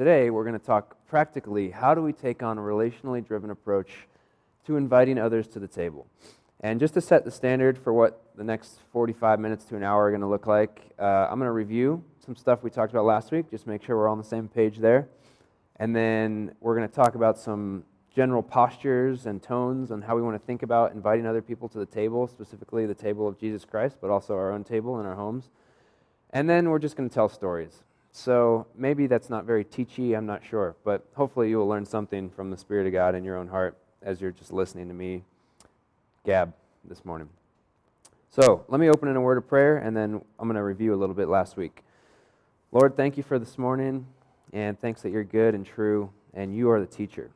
today we're going to talk practically how do we take on a relationally driven approach to inviting others to the table. And just to set the standard for what the next 45 minutes to an hour are going to look like, uh, I'm going to review some stuff we talked about last week, just make sure we're on the same page there. And then we're going to talk about some general postures and tones and how we want to think about inviting other people to the table, specifically the table of Jesus Christ, but also our own table in our homes. And then we're just going to tell stories. So maybe that's not very teachy, I'm not sure, but hopefully you will learn something from the Spirit of God in your own heart as you're just listening to me gab this morning. So let me open in a word of prayer, and then I'm going to review a little bit last week. Lord, thank you for this morning, and thanks that you're good and true, and you are the teacher.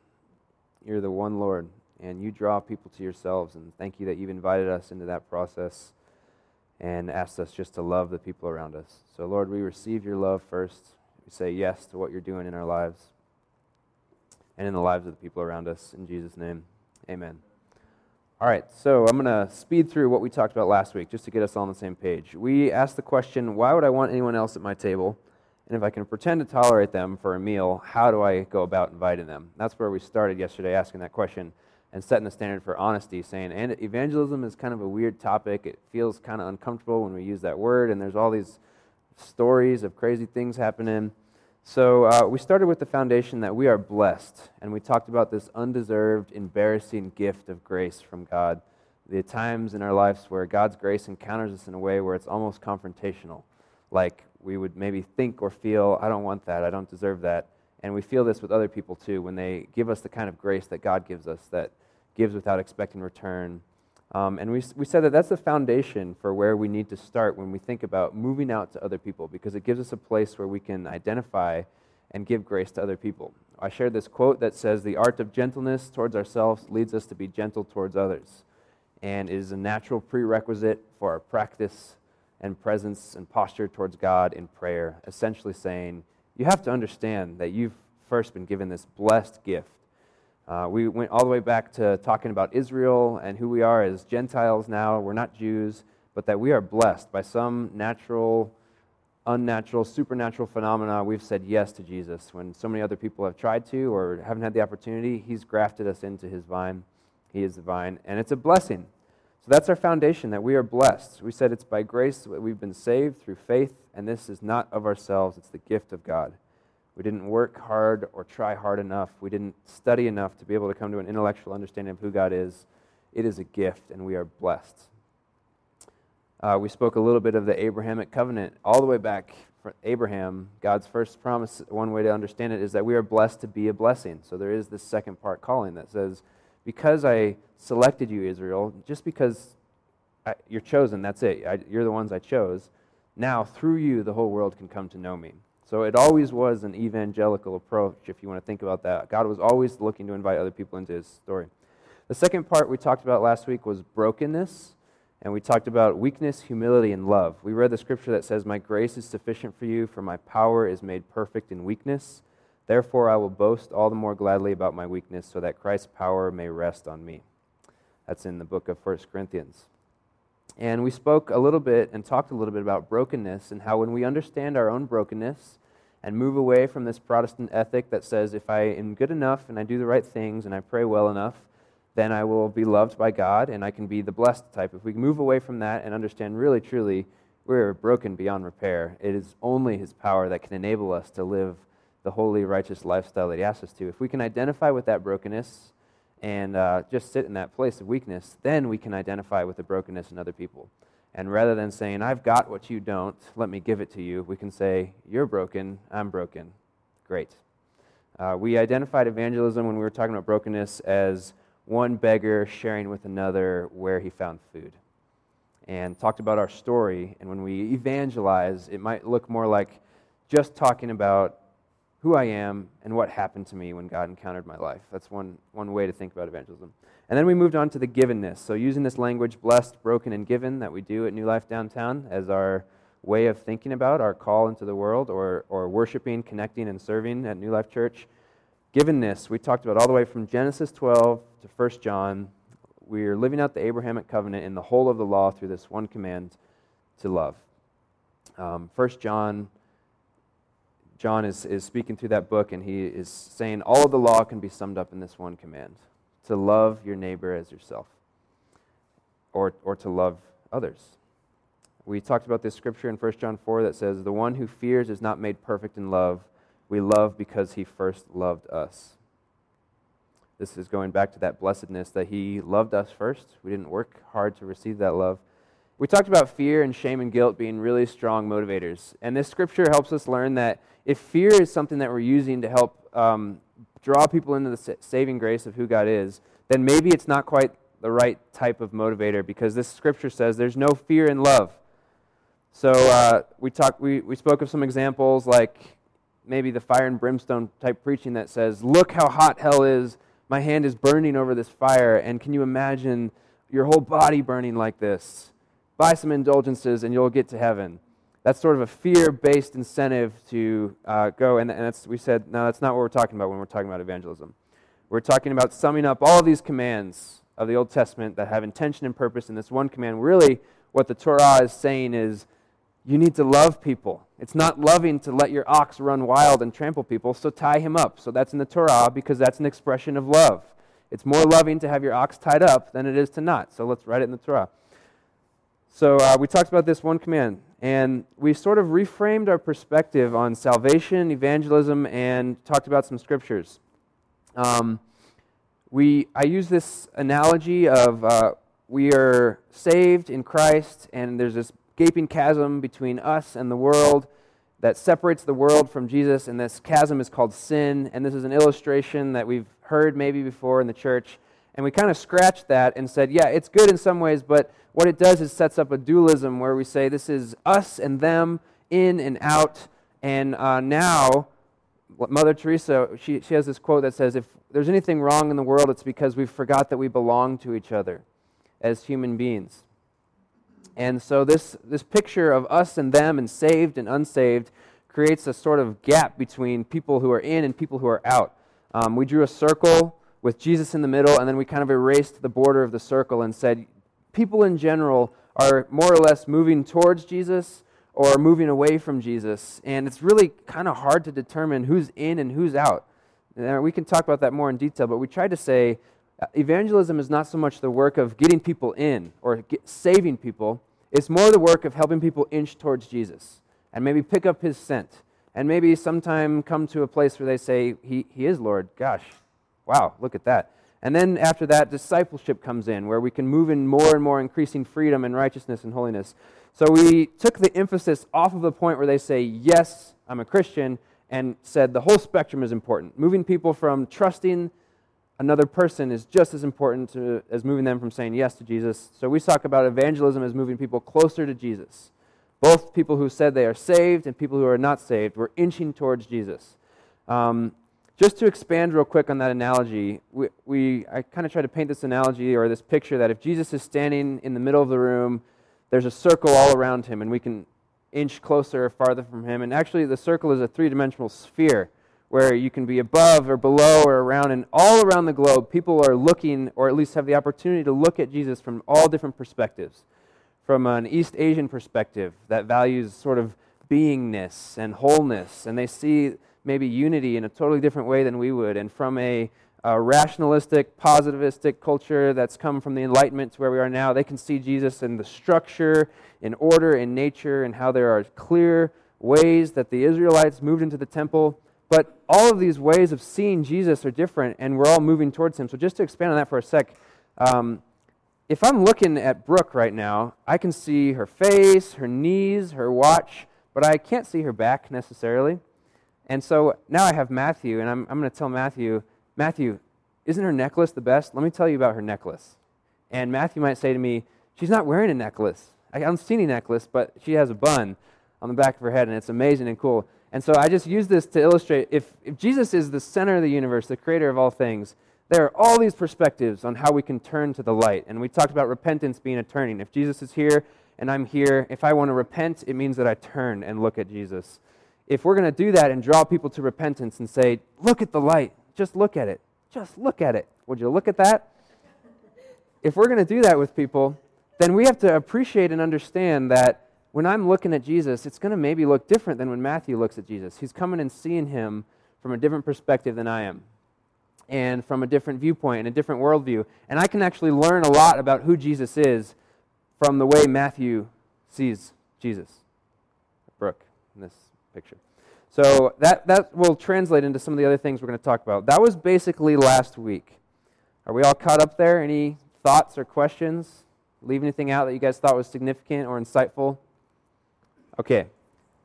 You're the one Lord, and you draw people to yourselves, and thank you that you've invited us into that process and asked us just to love the people around us. So, Lord, we receive your love first. We say yes to what you're doing in our lives and in the lives of the people around us. In Jesus' name, amen. All right, so I'm going to speed through what we talked about last week just to get us all on the same page. We asked the question why would I want anyone else at my table? And if I can pretend to tolerate them for a meal, how do I go about inviting them? That's where we started yesterday asking that question and setting the standard for honesty, saying and evangelism is kind of a weird topic. It feels kind of uncomfortable when we use that word, and there's all these stories of crazy things happening. So uh, we started with the foundation that we are blessed, and we talked about this undeserved, embarrassing gift of grace from God. The times in our lives where God's grace encounters us in a way where it's almost confrontational, like we would maybe think or feel, I don't want that, I don't deserve that. And we feel this with other people too when they give us the kind of grace that God gives us that gives without expecting return. Um, and we, we said that that's the foundation for where we need to start when we think about moving out to other people because it gives us a place where we can identify and give grace to other people. I shared this quote that says, The art of gentleness towards ourselves leads us to be gentle towards others and is a natural prerequisite for our practice and presence and posture towards God in prayer. Essentially saying, you have to understand that you've first been given this blessed gift uh, we went all the way back to talking about Israel and who we are as Gentiles now. We're not Jews, but that we are blessed by some natural, unnatural, supernatural phenomena. We've said yes to Jesus. When so many other people have tried to or haven't had the opportunity, He's grafted us into His vine. He is the vine, and it's a blessing. So that's our foundation that we are blessed. We said it's by grace that we've been saved through faith, and this is not of ourselves, it's the gift of God. We didn't work hard or try hard enough. We didn't study enough to be able to come to an intellectual understanding of who God is. It is a gift, and we are blessed. Uh, we spoke a little bit of the Abrahamic covenant all the way back for Abraham. God's first promise, one way to understand it, is that we are blessed to be a blessing. So there is this second part calling that says, Because I selected you, Israel, just because I, you're chosen, that's it. I, you're the ones I chose. Now, through you, the whole world can come to know me. So it always was an evangelical approach, if you want to think about that. God was always looking to invite other people into his story. The second part we talked about last week was brokenness, and we talked about weakness, humility, and love. We read the scripture that says, My grace is sufficient for you, for my power is made perfect in weakness. Therefore, I will boast all the more gladly about my weakness, so that Christ's power may rest on me. That's in the book of 1 Corinthians. And we spoke a little bit and talked a little bit about brokenness and how when we understand our own brokenness and move away from this Protestant ethic that says if I am good enough and I do the right things and I pray well enough, then I will be loved by God and I can be the blessed type. If we move away from that and understand really, truly, we're broken beyond repair, it is only His power that can enable us to live the holy, righteous lifestyle that He asks us to. If we can identify with that brokenness, and uh, just sit in that place of weakness, then we can identify with the brokenness in other people. And rather than saying, I've got what you don't, let me give it to you, we can say, You're broken, I'm broken. Great. Uh, we identified evangelism when we were talking about brokenness as one beggar sharing with another where he found food. And talked about our story. And when we evangelize, it might look more like just talking about who I am and what happened to me when God encountered my life. That's one, one way to think about evangelism. And then we moved on to the givenness. So, using this language, blessed, broken, and given, that we do at New Life Downtown as our way of thinking about our call into the world or, or worshiping, connecting, and serving at New Life Church. Givenness, we talked about all the way from Genesis 12 to 1 John. We're living out the Abrahamic covenant in the whole of the law through this one command to love. Um, 1 John John is, is speaking through that book, and he is saying all of the law can be summed up in this one command to love your neighbor as yourself, or, or to love others. We talked about this scripture in 1 John 4 that says, The one who fears is not made perfect in love. We love because he first loved us. This is going back to that blessedness that he loved us first. We didn't work hard to receive that love. We talked about fear and shame and guilt being really strong motivators. And this scripture helps us learn that if fear is something that we're using to help um, draw people into the saving grace of who God is, then maybe it's not quite the right type of motivator because this scripture says there's no fear in love. So uh, we, talked, we, we spoke of some examples like maybe the fire and brimstone type preaching that says, Look how hot hell is. My hand is burning over this fire. And can you imagine your whole body burning like this? Buy some indulgences and you'll get to heaven. That's sort of a fear based incentive to uh, go. And, and we said, no, that's not what we're talking about when we're talking about evangelism. We're talking about summing up all these commands of the Old Testament that have intention and purpose in this one command. Really, what the Torah is saying is you need to love people. It's not loving to let your ox run wild and trample people, so tie him up. So that's in the Torah because that's an expression of love. It's more loving to have your ox tied up than it is to not. So let's write it in the Torah. So uh, we talked about this one command, and we sort of reframed our perspective on salvation, evangelism, and talked about some scriptures. Um, we, I use this analogy of uh, we are saved in Christ, and there's this gaping chasm between us and the world that separates the world from Jesus, and this chasm is called sin. And this is an illustration that we've heard maybe before in the church. And we kind of scratched that and said, yeah, it's good in some ways, but what it does is sets up a dualism where we say this is us and them, in and out. And uh, now, Mother Teresa, she, she has this quote that says, if there's anything wrong in the world, it's because we forgot that we belong to each other as human beings. And so this, this picture of us and them and saved and unsaved creates a sort of gap between people who are in and people who are out. Um, we drew a circle with Jesus in the middle, and then we kind of erased the border of the circle and said, people in general are more or less moving towards Jesus or moving away from Jesus. And it's really kind of hard to determine who's in and who's out. And we can talk about that more in detail, but we tried to say uh, evangelism is not so much the work of getting people in or get, saving people, it's more the work of helping people inch towards Jesus and maybe pick up his scent and maybe sometime come to a place where they say, He, he is Lord. Gosh, Wow, look at that. And then after that, discipleship comes in, where we can move in more and more increasing freedom and righteousness and holiness. So we took the emphasis off of the point where they say, Yes, I'm a Christian, and said the whole spectrum is important. Moving people from trusting another person is just as important to, as moving them from saying yes to Jesus. So we talk about evangelism as moving people closer to Jesus. Both people who said they are saved and people who are not saved, we're inching towards Jesus. Um, just to expand real quick on that analogy, we, we I kind of try to paint this analogy or this picture that if Jesus is standing in the middle of the room, there's a circle all around him, and we can inch closer or farther from him. And actually, the circle is a three dimensional sphere where you can be above or below or around, and all around the globe, people are looking, or at least have the opportunity to look at Jesus from all different perspectives. From an East Asian perspective that values sort of beingness and wholeness, and they see maybe unity in a totally different way than we would. And from a, a rationalistic, positivistic culture that's come from the Enlightenment to where we are now, they can see Jesus in the structure, in order, in nature, and how there are clear ways that the Israelites moved into the temple. But all of these ways of seeing Jesus are different, and we're all moving towards him. So, just to expand on that for a sec, um, if I'm looking at Brooke right now, I can see her face, her knees, her watch, but I can't see her back necessarily. And so now I have Matthew, and I'm, I'm going to tell Matthew, Matthew, isn't her necklace the best? Let me tell you about her necklace. And Matthew might say to me, She's not wearing a necklace. I don't see any necklace, but she has a bun on the back of her head, and it's amazing and cool. And so I just use this to illustrate if, if Jesus is the center of the universe, the creator of all things, there are all these perspectives on how we can turn to the light. And we talked about repentance being a turning. If Jesus is here and I'm here, if I want to repent, it means that I turn and look at Jesus if we're going to do that and draw people to repentance and say, look at the light, just look at it, just look at it, would you look at that? if we're going to do that with people, then we have to appreciate and understand that when I'm looking at Jesus, it's going to maybe look different than when Matthew looks at Jesus. He's coming and seeing him from a different perspective than I am, and from a different viewpoint and a different worldview. And I can actually learn a lot about who Jesus is from the way Matthew sees Jesus. Brooke, in this picture. So that, that will translate into some of the other things we're going to talk about. That was basically last week. Are we all caught up there? Any thoughts or questions? Leave anything out that you guys thought was significant or insightful? Okay.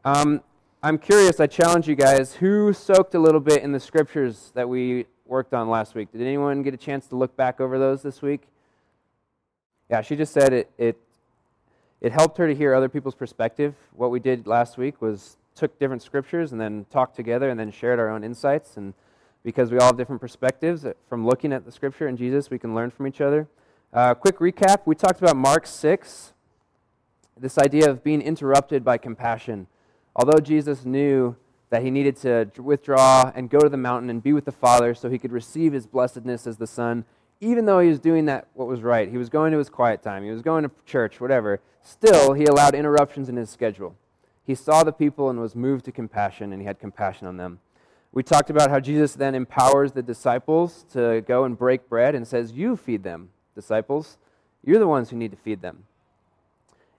Um, I'm curious, I challenge you guys, who soaked a little bit in the scriptures that we worked on last week? Did anyone get a chance to look back over those this week? Yeah, she just said it, it, it helped her to hear other people's perspective. What we did last week was took different scriptures and then talked together and then shared our own insights. And because we all have different perspectives from looking at the scripture and Jesus, we can learn from each other. Uh, quick recap we talked about Mark 6 this idea of being interrupted by compassion. Although Jesus knew that he needed to withdraw and go to the mountain and be with the Father so he could receive his blessedness as the Son, even though he was doing that what was right, he was going to his quiet time, he was going to church, whatever, still he allowed interruptions in his schedule. He saw the people and was moved to compassion, and he had compassion on them. We talked about how Jesus then empowers the disciples to go and break bread and says, You feed them, disciples. You're the ones who need to feed them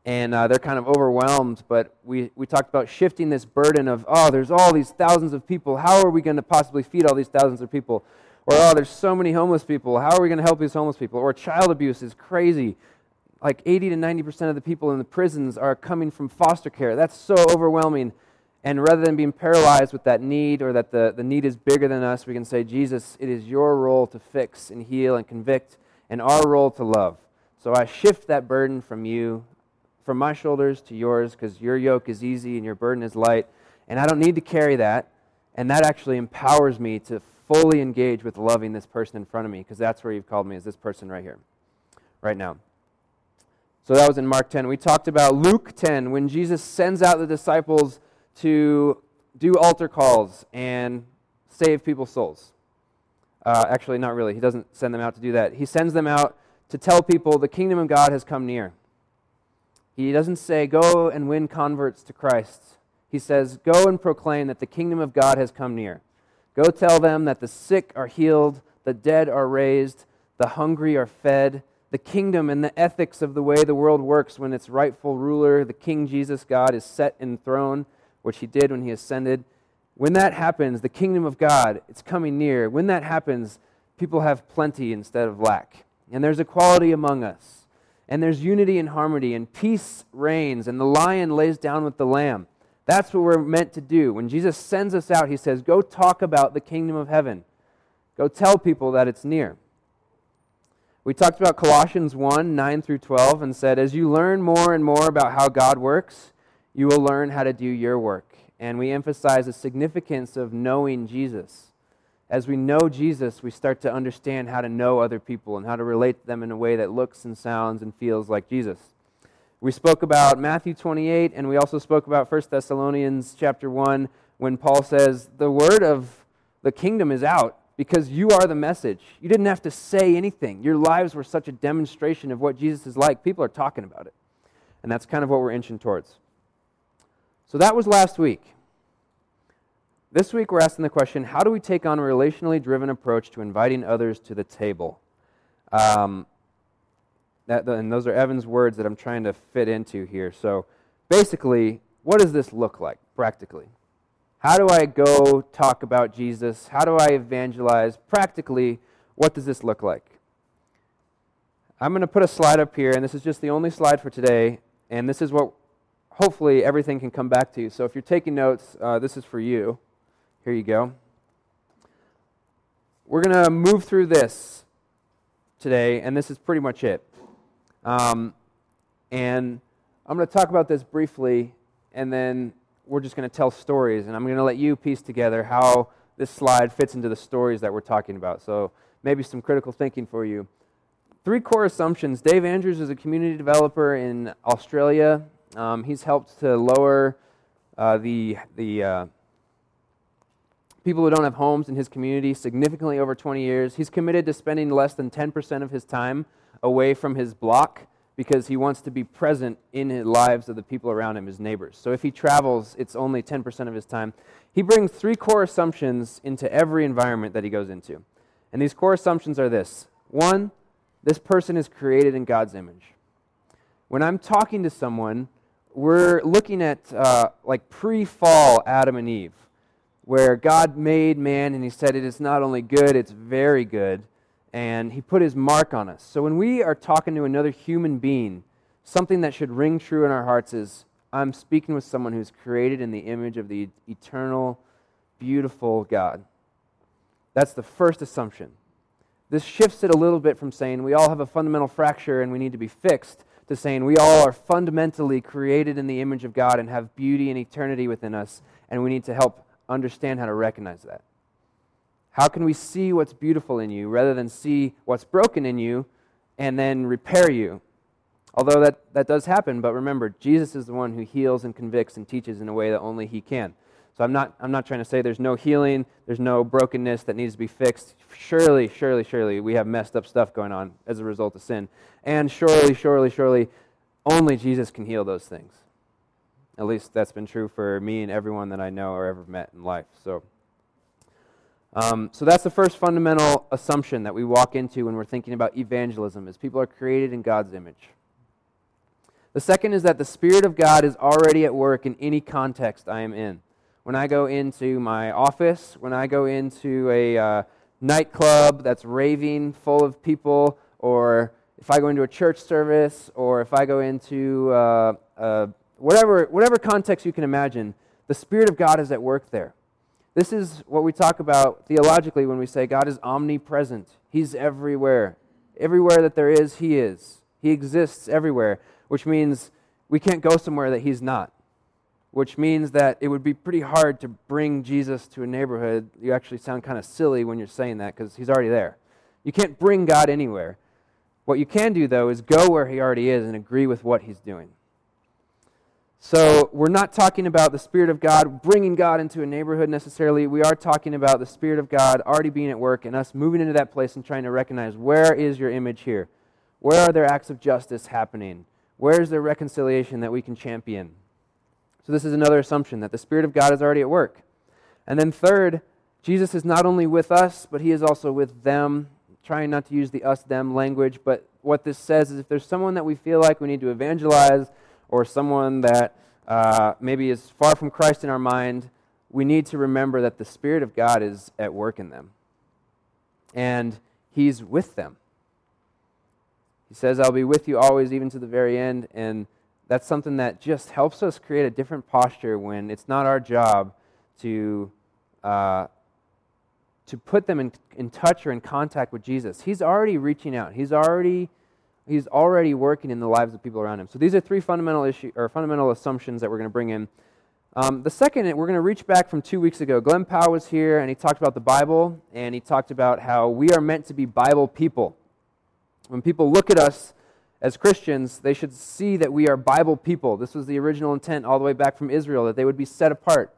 and uh, they're kind of overwhelmed. But we, we talked about shifting this burden of, oh, there's all these thousands of people. How are we going to possibly feed all these thousands of people? Or, oh, there's so many homeless people. How are we going to help these homeless people? Or, child abuse is crazy. Like 80 to 90% of the people in the prisons are coming from foster care. That's so overwhelming. And rather than being paralyzed with that need or that the, the need is bigger than us, we can say, Jesus, it is your role to fix and heal and convict, and our role to love. So I shift that burden from you from my shoulders to yours because your yoke is easy and your burden is light. And I don't need to carry that. And that actually empowers me to fully engage with loving this person in front of me because that's where you've called me, is this person right here, right now. So that was in Mark 10. We talked about Luke 10 when Jesus sends out the disciples to do altar calls and save people's souls. Uh, actually, not really. He doesn't send them out to do that. He sends them out to tell people the kingdom of God has come near. He doesn't say, Go and win converts to Christ. He says, Go and proclaim that the kingdom of God has come near. Go tell them that the sick are healed, the dead are raised, the hungry are fed. The kingdom and the ethics of the way the world works when its rightful ruler, the King Jesus God, is set in throne, which he did when he ascended. When that happens, the kingdom of God, it's coming near. When that happens, people have plenty instead of lack. And there's equality among us and there's unity and harmony, and peace reigns, and the lion lays down with the lamb. That's what we're meant to do. When Jesus sends us out, he says, Go talk about the kingdom of heaven. Go tell people that it's near. We talked about Colossians 1 9 through 12 and said, As you learn more and more about how God works, you will learn how to do your work. And we emphasize the significance of knowing Jesus as we know Jesus, we start to understand how to know other people and how to relate to them in a way that looks and sounds and feels like Jesus. We spoke about Matthew 28 and we also spoke about 1 Thessalonians chapter 1 when Paul says the word of the kingdom is out because you are the message. You didn't have to say anything. Your lives were such a demonstration of what Jesus is like. People are talking about it. And that's kind of what we're inching towards. So that was last week. This week, we're asking the question how do we take on a relationally driven approach to inviting others to the table? Um, that, and those are Evan's words that I'm trying to fit into here. So, basically, what does this look like practically? How do I go talk about Jesus? How do I evangelize? Practically, what does this look like? I'm going to put a slide up here, and this is just the only slide for today. And this is what hopefully everything can come back to you. So if you're taking notes, uh, this is for you. Here you go. We're going to move through this today, and this is pretty much it. Um, and I'm going to talk about this briefly, and then we're just going to tell stories, and I'm going to let you piece together how this slide fits into the stories that we're talking about. So maybe some critical thinking for you. Three core assumptions. Dave Andrews is a community developer in Australia. Um, he's helped to lower uh, the, the uh, people who don't have homes in his community significantly over 20 years. He's committed to spending less than 10% of his time away from his block because he wants to be present in the lives of the people around him, his neighbors. So if he travels, it's only 10% of his time. He brings three core assumptions into every environment that he goes into. And these core assumptions are this one, this person is created in God's image. When I'm talking to someone, we're looking at uh, like pre fall Adam and Eve, where God made man and he said it is not only good, it's very good and he put his mark on us. So when we are talking to another human being, something that should ring true in our hearts is I'm speaking with someone who's created in the image of the eternal, beautiful God. That's the first assumption. This shifts it a little bit from saying we all have a fundamental fracture and we need to be fixed to saying we all are fundamentally created in the image of God and have beauty and eternity within us, and we need to help understand how to recognize that. How can we see what's beautiful in you rather than see what's broken in you and then repair you? Although that, that does happen, but remember, Jesus is the one who heals and convicts and teaches in a way that only He can. So I'm not, I'm not trying to say there's no healing, there's no brokenness that needs to be fixed. Surely, surely, surely, we have messed up stuff going on as a result of sin. And surely, surely, surely, only Jesus can heal those things. At least that's been true for me and everyone that I know or ever met in life. So um, so that's the first fundamental assumption that we walk into when we're thinking about evangelism is people are created in God's image. The second is that the Spirit of God is already at work in any context I am in. When I go into my office, when I go into a uh, nightclub that's raving full of people, or if I go into a church service, or if I go into uh, uh, whatever, whatever context you can imagine, the Spirit of God is at work there. This is what we talk about theologically when we say God is omnipresent. He's everywhere. Everywhere that there is, He is. He exists everywhere, which means we can't go somewhere that He's not, which means that it would be pretty hard to bring Jesus to a neighborhood. You actually sound kind of silly when you're saying that because He's already there. You can't bring God anywhere. What you can do, though, is go where He already is and agree with what He's doing. So, we're not talking about the Spirit of God bringing God into a neighborhood necessarily. We are talking about the Spirit of God already being at work and us moving into that place and trying to recognize where is your image here? Where are there acts of justice happening? Where is there reconciliation that we can champion? So, this is another assumption that the Spirit of God is already at work. And then, third, Jesus is not only with us, but he is also with them. trying not to use the us them language, but what this says is if there's someone that we feel like we need to evangelize, or someone that uh, maybe is far from Christ in our mind, we need to remember that the Spirit of God is at work in them. And He's with them. He says, I'll be with you always, even to the very end. And that's something that just helps us create a different posture when it's not our job to, uh, to put them in, in touch or in contact with Jesus. He's already reaching out, He's already he's already working in the lives of people around him. So these are three fundamental issue or fundamental assumptions that we're going to bring in. Um, the second, we're going to reach back from two weeks ago. Glenn Powell was here, and he talked about the Bible, and he talked about how we are meant to be Bible people. When people look at us as Christians, they should see that we are Bible people. This was the original intent all the way back from Israel, that they would be set apart.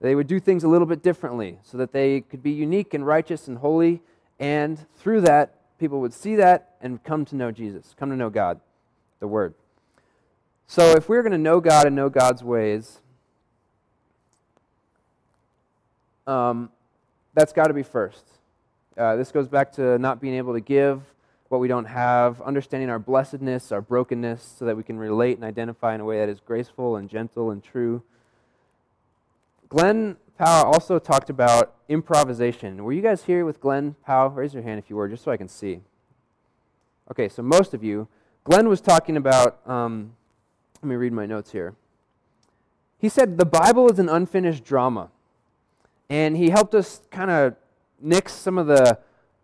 They would do things a little bit differently so that they could be unique and righteous and holy, and through that, people would see that and come to know Jesus, come to know God, the Word. So if we're going to know God and know God's ways, um, that's got to be first. Uh, this goes back to not being able to give what we don't have, understanding our blessedness, our brokenness, so that we can relate and identify in a way that is graceful and gentle and true. Glenn Powell also talked about improvisation. Were you guys here with Glenn Powell? Raise your hand if you were, just so I can see. Okay, so most of you. Glenn was talking about, um, let me read my notes here. He said the Bible is an unfinished drama. And he helped us kind of nix some of the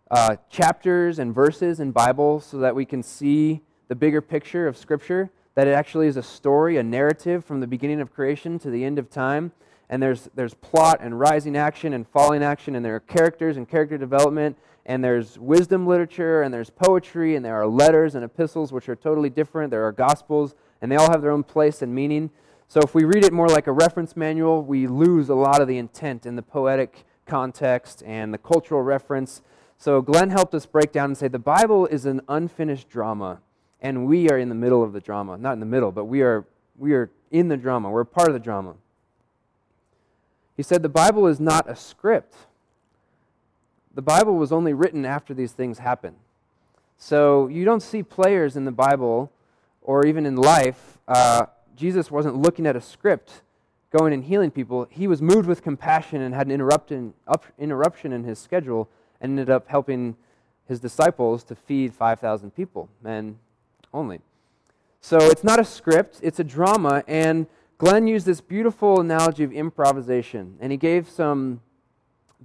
uh, chapters and verses in Bible so that we can see the bigger picture of Scripture, that it actually is a story, a narrative from the beginning of creation to the end of time and there's, there's plot and rising action and falling action, and there are characters and character development, and there's wisdom literature, and there's poetry, and there are letters and epistles, which are totally different. There are gospels, and they all have their own place and meaning. So if we read it more like a reference manual, we lose a lot of the intent in the poetic context and the cultural reference. So Glenn helped us break down and say the Bible is an unfinished drama. and we are in the middle of the drama. Not in the middle, but we are, we are in the drama. We're part of the drama. He said the Bible is not a script. The Bible was only written after these things happen. So you don't see players in the Bible or even in life. Uh, Jesus wasn't looking at a script going and healing people. He was moved with compassion and had an interruption, up, interruption in his schedule and ended up helping his disciples to feed 5,000 people, men only. So it's not a script, it's a drama. And Glenn used this beautiful analogy of improvisation. And he gave some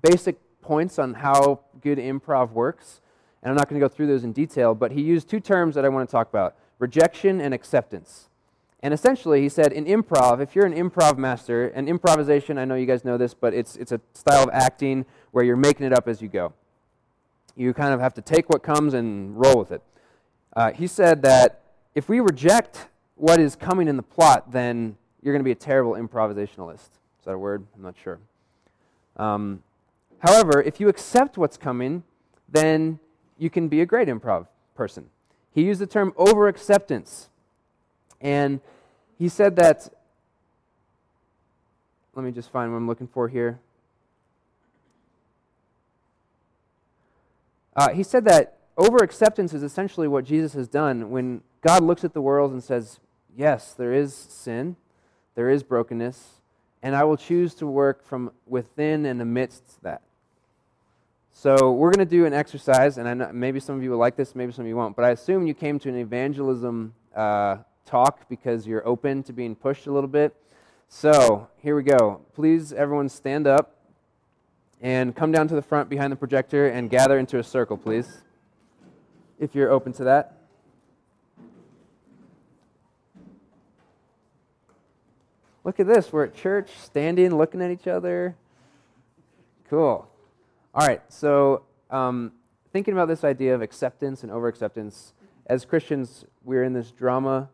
basic points on how good improv works. And I'm not going to go through those in detail, but he used two terms that I want to talk about rejection and acceptance. And essentially, he said in improv, if you're an improv master, and improvisation, I know you guys know this, but it's, it's a style of acting where you're making it up as you go. You kind of have to take what comes and roll with it. Uh, he said that if we reject what is coming in the plot, then you're going to be a terrible improvisationalist. Is that a word? I'm not sure. Um, however, if you accept what's coming, then you can be a great improv person. He used the term over acceptance. And he said that, let me just find what I'm looking for here. Uh, he said that over acceptance is essentially what Jesus has done when God looks at the world and says, Yes, there is sin, there is brokenness, and I will choose to work from within and amidst that. So we're going to do an exercise, and know, maybe some of you will like this, maybe some of you won't, but I assume you came to an evangelism uh, talk because you're open to being pushed a little bit. So here we go. Please, everyone, stand up and come down to the front behind the projector and gather into a circle, please, if you're open to that. Look at this. We're at church, standing, looking at each other. Cool. All right, so um, thinking about this idea of acceptance and over acceptance, as Christians, we're in this drama,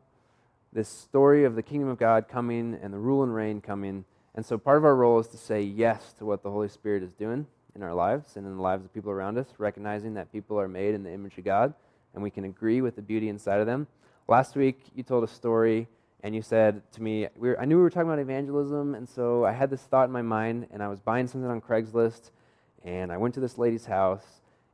this story of the kingdom of God coming and the rule and reign coming. And so part of our role is to say yes to what the Holy Spirit is doing in our lives and in the lives of people around us, recognizing that people are made in the image of God and we can agree with the beauty inside of them. Last week, you told a story and you said to me, we were, I knew we were talking about evangelism, and so I had this thought in my mind, and I was buying something on Craigslist, and I went to this lady's house,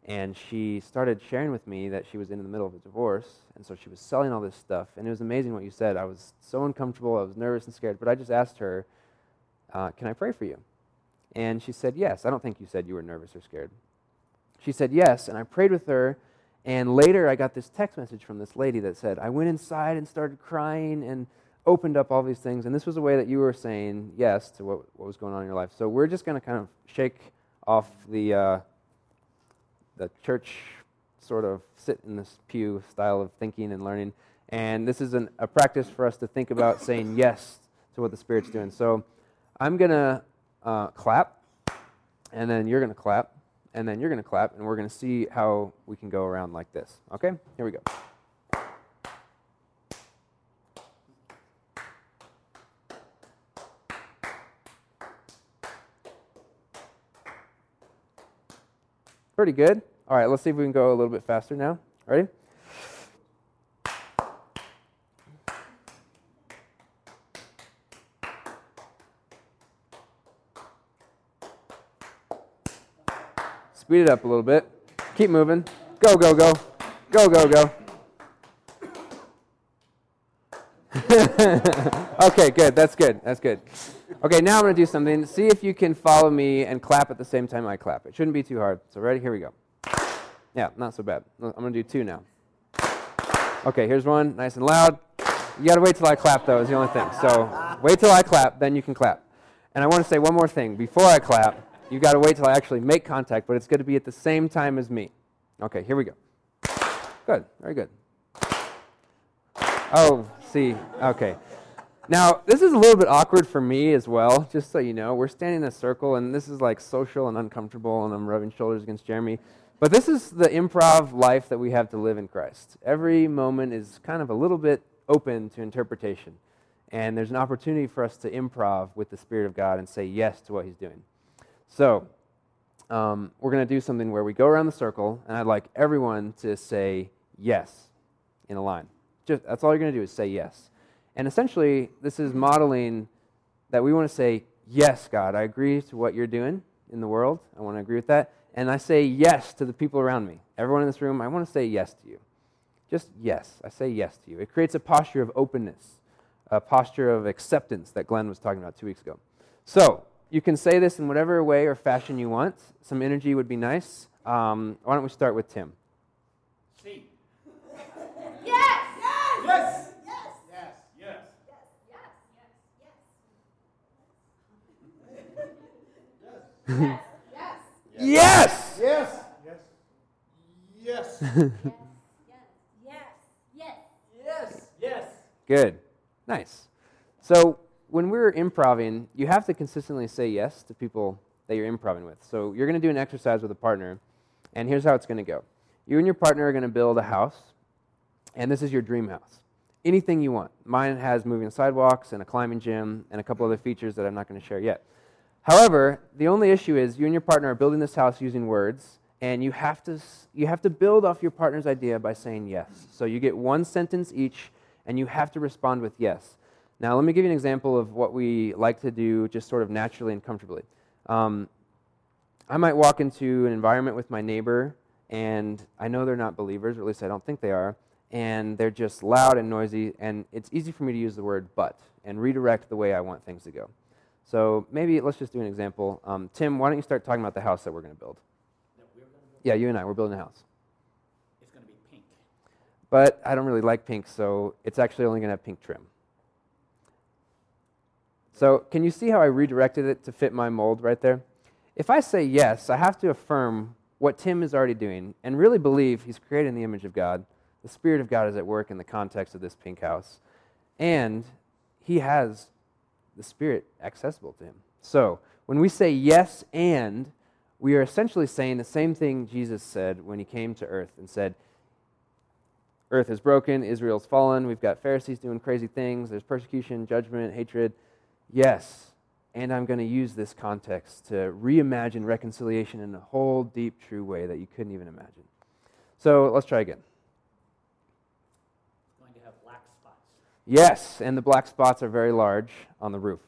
and she started sharing with me that she was in the middle of a divorce, and so she was selling all this stuff, and it was amazing what you said. I was so uncomfortable, I was nervous and scared, but I just asked her, uh, Can I pray for you? And she said, Yes. I don't think you said you were nervous or scared. She said, Yes, and I prayed with her and later, I got this text message from this lady that said, I went inside and started crying and opened up all these things. And this was a way that you were saying yes to what, what was going on in your life. So we're just going to kind of shake off the, uh, the church sort of sit in this pew style of thinking and learning. And this is an, a practice for us to think about saying yes to what the Spirit's doing. So I'm going to uh, clap, and then you're going to clap and then you're going to clap, and we're going to see how we can go around like this. Okay? Here we go. Pretty good. All right, let's see if we can go a little bit faster now. Ready? Speed it up a little bit. Keep moving. Go, go, go. Go, go, go. okay, good. That's good. That's good. Okay, now I'm going to do something. See if you can follow me and clap at the same time I clap. It shouldn't be too hard. So, ready? Here we go. Yeah, not so bad. I'm going to do two now. Okay, here's one, nice and loud. You got to wait till I clap, though, is the only thing. So, wait till I clap, then you can clap. And I want to say one more thing before I clap you got to wait till I actually make contact, but it's going to be at the same time as me. Okay, here we go. Good, very good. Oh, see, okay. Now, this is a little bit awkward for me as well, just so you know. We're standing in a circle, and this is like social and uncomfortable, and I'm rubbing shoulders against Jeremy. But this is the improv life that we have to live in Christ. Every moment is kind of a little bit open to interpretation. And there's an opportunity for us to improv with the Spirit of God and say yes to what He's doing. So, um, we're going to do something where we go around the circle, and I'd like everyone to say yes in a line. Just, that's all you're going to do is say yes. And essentially, this is modeling that we want to say, Yes, God, I agree to what you're doing in the world. I want to agree with that. And I say yes to the people around me. Everyone in this room, I want to say yes to you. Just yes. I say yes to you. It creates a posture of openness, a posture of acceptance that Glenn was talking about two weeks ago. So, you can say this in whatever way or fashion you want. Some energy would be nice. Um, why don't we start with Tim? C. Yes! Yes! Yes. Yes! Yes. Yes. Yes! Yes! Yes! Yes! Yes! Yes. Yes. Yes. Yes! Yes! Yes! Yes. Yes. Good. Nice. So, when we're improving, you have to consistently say yes to people that you're improving with. So, you're going to do an exercise with a partner, and here's how it's going to go. You and your partner are going to build a house, and this is your dream house. Anything you want. Mine has moving sidewalks and a climbing gym and a couple other features that I'm not going to share yet. However, the only issue is you and your partner are building this house using words, and you have to, you have to build off your partner's idea by saying yes. So you get one sentence each, and you have to respond with yes. Now, let me give you an example of what we like to do just sort of naturally and comfortably. Um, I might walk into an environment with my neighbor, and I know they're not believers, or at least I don't think they are, and they're just loud and noisy, and it's easy for me to use the word but and redirect the way I want things to go. So maybe let's just do an example. Um, Tim, why don't you start talking about the house that we're going to build? That we're gonna go. Yeah, you and I, we're building a house. It's gonna be pink. But I don't really like pink, so it's actually only going to have pink trim. So can you see how I redirected it to fit my mold right there? If I say yes, I have to affirm what Tim is already doing and really believe he's created in the image of God. The Spirit of God is at work in the context of this pink house. And he has the Spirit accessible to him. So when we say yes and, we are essentially saying the same thing Jesus said when he came to earth and said, Earth is broken, Israel's fallen, we've got Pharisees doing crazy things, there's persecution, judgment, hatred. Yes, and I'm going to use this context to reimagine reconciliation in a whole deep, true way that you couldn't even imagine. So let's try again. It's going to have black spots. Yes, and the black spots are very large on the roof.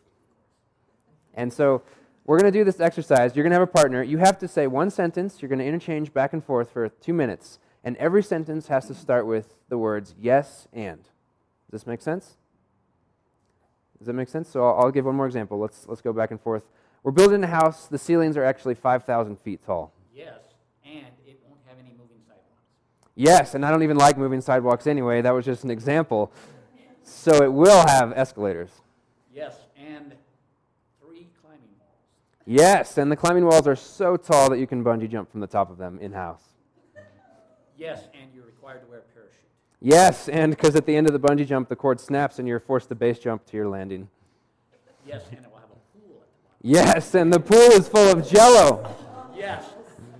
And so we're going to do this exercise. You're going to have a partner. You have to say one sentence. You're going to interchange back and forth for two minutes. And every sentence has to start with the words yes and. Does this make sense? Does that make sense? So I'll, I'll give one more example. Let's, let's go back and forth. We're building a house. The ceilings are actually 5,000 feet tall. Yes, and it won't have any moving sidewalks. Yes, and I don't even like moving sidewalks anyway. That was just an example. So it will have escalators. Yes, and three climbing walls. Yes, and the climbing walls are so tall that you can bungee jump from the top of them in house. Yes, and you're required to wear. Yes, and because at the end of the bungee jump, the cord snaps and you're forced to base jump to your landing. Yes, and it will have a pool at the Yes, and the pool is full of jello. Yes,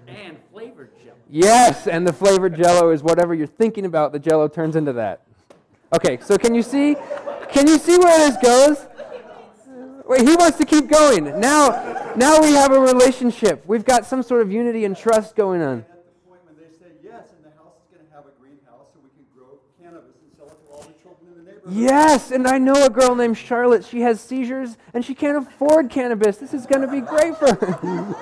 and flavored jelly. Yes, and the flavored jello is whatever you're thinking about, the jello turns into that. Okay, so can you see can you see where this goes? Wait, he wants to keep going. Now now we have a relationship. We've got some sort of unity and trust going on. At the point when they say yes, and the house is going to have a greenhouse so we can grow cannabis and sell it to all the children in the neighborhood. Yes, and I know a girl named Charlotte. She has seizures and she can't afford cannabis. This is going to be great for her.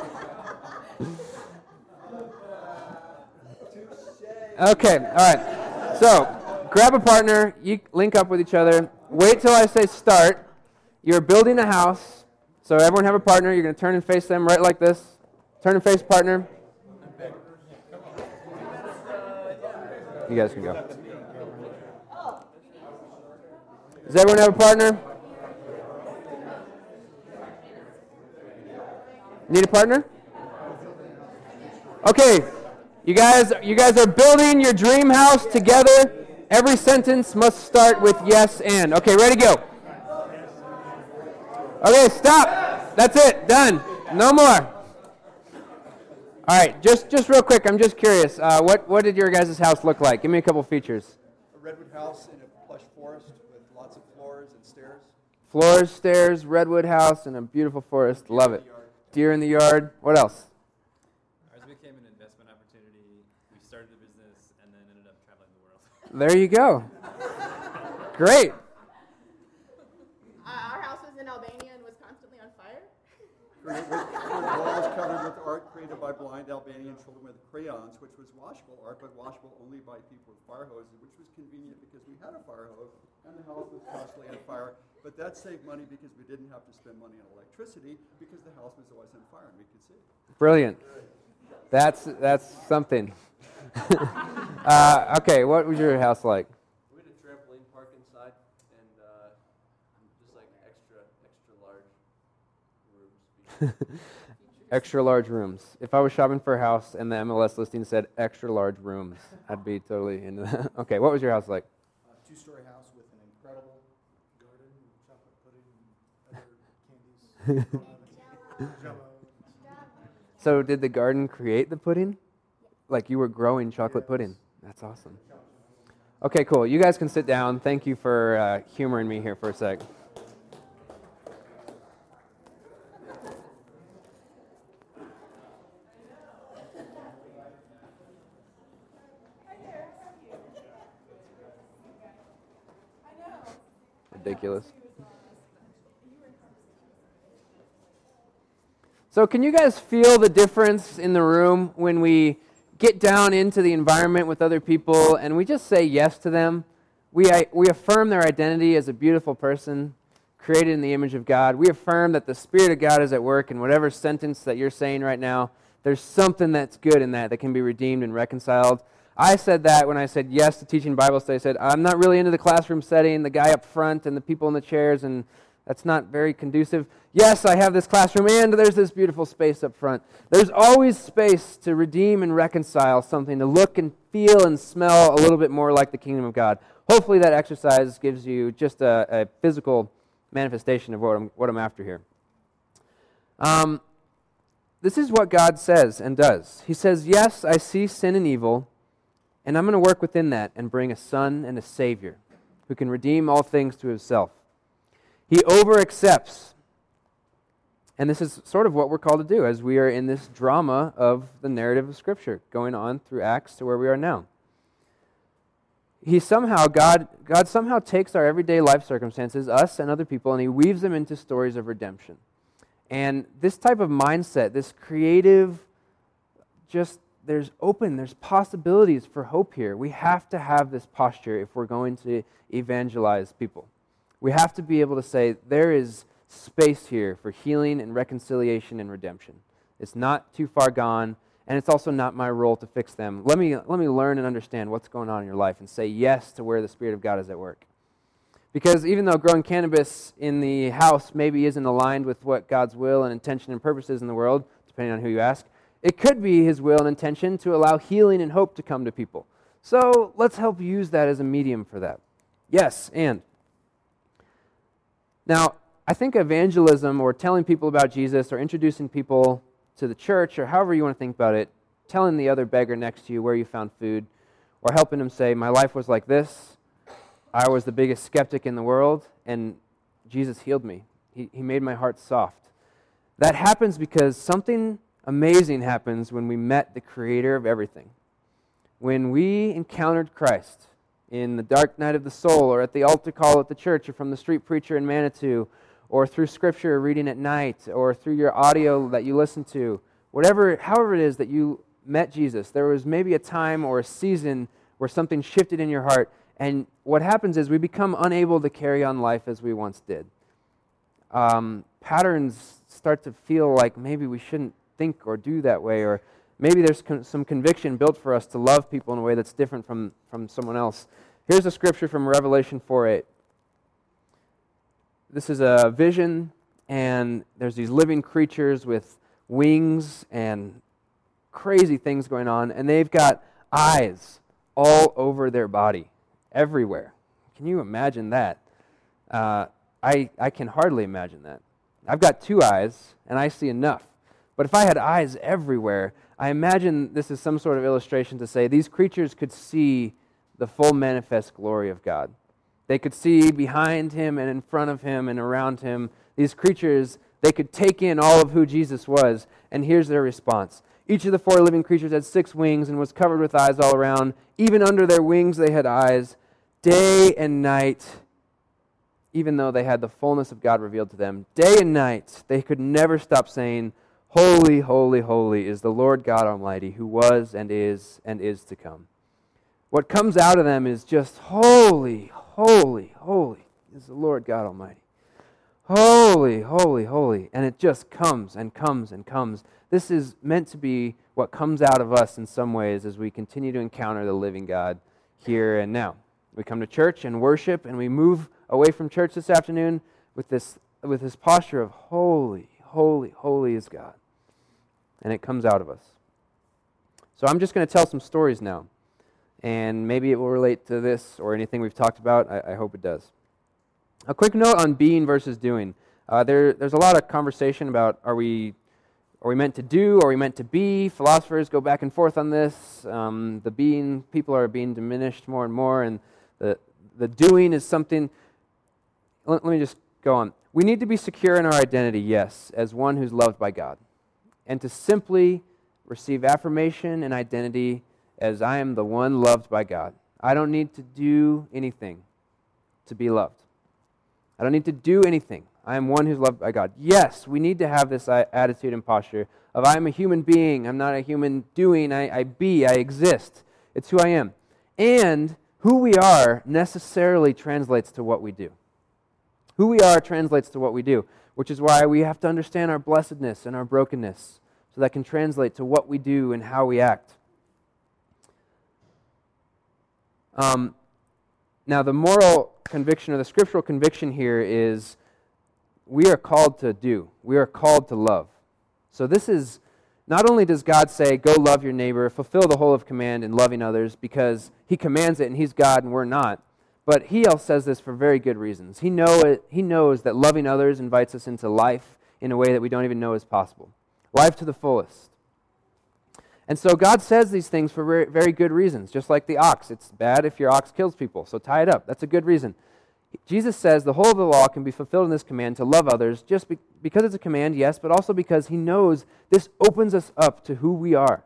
okay, all right. So, grab a partner, you link up with each other. Wait till I say start. You're building a house. So, everyone have a partner. You're going to turn and face them right like this. Turn and face partner. You guys can go. Does everyone have a partner? Need a partner? Okay, you guys, you guys are building your dream house together. Every sentence must start with yes and. Okay, ready, to go. Okay, stop. That's it. Done. No more. All right, just just real quick. I'm just curious. Uh, what what did your guys' house look like? Give me a couple features. A redwood house in a plush forest with lots of floors and stairs. Floors, stairs, redwood house, and a beautiful forest. Love it. Deer in the yard. What else? Ours became an investment opportunity. We started the business and then ended up traveling the world. There you go. Great. Uh, our house was in Albania and was constantly on fire. With, with walls covered with art created by blind Albanian children with crayons, which was washable art, but washable only by people with fire hoses, which was convenient because we had a fire hose and the house was constantly on fire. But that saved money because we didn't have to spend money on electricity because the house was always on fire and we could see. Brilliant. That's that's something. uh, okay, what was your house like? We had a trampoline park inside and uh, just like extra, extra large rooms. extra large rooms. If I was shopping for a house and the MLS listing said extra large rooms, I'd be totally into that. okay, what was your house like? A two-story house with an incredible garden, chocolate pudding, other candies, Jello. So, did the garden create the pudding? Like you were growing chocolate pudding? That's awesome. Okay, cool. You guys can sit down. Thank you for uh, humoring me here for a sec. Ridiculous. So, can you guys feel the difference in the room when we get down into the environment with other people and we just say yes to them? We, we affirm their identity as a beautiful person created in the image of God. We affirm that the Spirit of God is at work in whatever sentence that you're saying right now. There's something that's good in that that can be redeemed and reconciled. I said that when I said yes to teaching Bible study. I said, I'm not really into the classroom setting, the guy up front and the people in the chairs, and that's not very conducive. Yes, I have this classroom, and there's this beautiful space up front. There's always space to redeem and reconcile something, to look and feel and smell a little bit more like the kingdom of God. Hopefully, that exercise gives you just a, a physical manifestation of what I'm, what I'm after here. Um, this is what God says and does. He says, Yes, I see sin and evil, and I'm going to work within that and bring a son and a savior who can redeem all things to himself. He over accepts. And this is sort of what we're called to do as we are in this drama of the narrative of Scripture, going on through Acts to where we are now. He somehow, God, God somehow takes our everyday life circumstances, us and other people, and He weaves them into stories of redemption. And this type of mindset, this creative, just there's open, there's possibilities for hope here. We have to have this posture if we're going to evangelize people. We have to be able to say, there is space here for healing and reconciliation and redemption. It's not too far gone, and it's also not my role to fix them. Let me, let me learn and understand what's going on in your life and say yes to where the Spirit of God is at work. Because even though growing cannabis in the house maybe isn't aligned with what God's will and intention and purpose is in the world, depending on who you ask, it could be His will and intention to allow healing and hope to come to people. So let's help use that as a medium for that. Yes, and. Now, I think evangelism or telling people about Jesus or introducing people to the church or however you want to think about it, telling the other beggar next to you where you found food, or helping him say, My life was like this. I was the biggest skeptic in the world, and Jesus healed me. He, he made my heart soft. That happens because something amazing happens when we met the creator of everything. When we encountered Christ in the dark night of the soul, or at the altar call at the church, or from the street preacher in Manitou, or through scripture reading at night, or through your audio that you listen to, whatever, however it is that you met Jesus, there was maybe a time or a season where something shifted in your heart. And what happens is we become unable to carry on life as we once did. Um, patterns start to feel like maybe we shouldn't think or do that way, or maybe there's con- some conviction built for us to love people in a way that's different from, from someone else. Here's a scripture from Revelation 4 8. This is a vision, and there's these living creatures with wings and crazy things going on, and they've got eyes all over their body, everywhere. Can you imagine that? Uh, I, I can hardly imagine that. I've got two eyes, and I see enough. But if I had eyes everywhere, I imagine this is some sort of illustration to say these creatures could see the full manifest glory of God. They could see behind him and in front of him and around him. These creatures, they could take in all of who Jesus was. And here's their response Each of the four living creatures had six wings and was covered with eyes all around. Even under their wings, they had eyes. Day and night, even though they had the fullness of God revealed to them. Day and night, they could never stop saying, Holy, holy, holy is the Lord God Almighty, who was and is and is to come. What comes out of them is just, Holy, holy, holy is the Lord God Almighty. Holy, holy, holy. And it just comes and comes and comes. This is meant to be what comes out of us in some ways as we continue to encounter the living God here and now. We come to church and worship, and we move away from church this afternoon with this, with this posture of holy, holy, holy is God. And it comes out of us. So I'm just going to tell some stories now. And maybe it will relate to this or anything we've talked about. I, I hope it does. A quick note on being versus doing. Uh, there, there's a lot of conversation about are we are we meant to do? Are we meant to be? Philosophers go back and forth on this. Um, the being, people are being diminished more and more, and the, the doing is something. Let, let me just go on. We need to be secure in our identity, yes, as one who's loved by God, and to simply receive affirmation and identity as I am the one loved by God. I don't need to do anything to be loved. I don't need to do anything. I am one who's loved by God. Yes, we need to have this uh, attitude and posture of I am a human being. I'm not a human doing. I, I be. I exist. It's who I am. And who we are necessarily translates to what we do. Who we are translates to what we do, which is why we have to understand our blessedness and our brokenness so that can translate to what we do and how we act. Um, now, the moral conviction or the scriptural conviction here is we are called to do, we are called to love. So, this is not only does God say, Go love your neighbor, fulfill the whole of command in loving others, because He commands it and He's God and we're not, but He also says this for very good reasons. He, know it, he knows that loving others invites us into life in a way that we don't even know is possible life to the fullest. And so God says these things for very, very good reasons, just like the ox. It's bad if your ox kills people, so tie it up. That's a good reason. Jesus says the whole of the law can be fulfilled in this command to love others, just be, because it's a command, yes, but also because he knows this opens us up to who we are.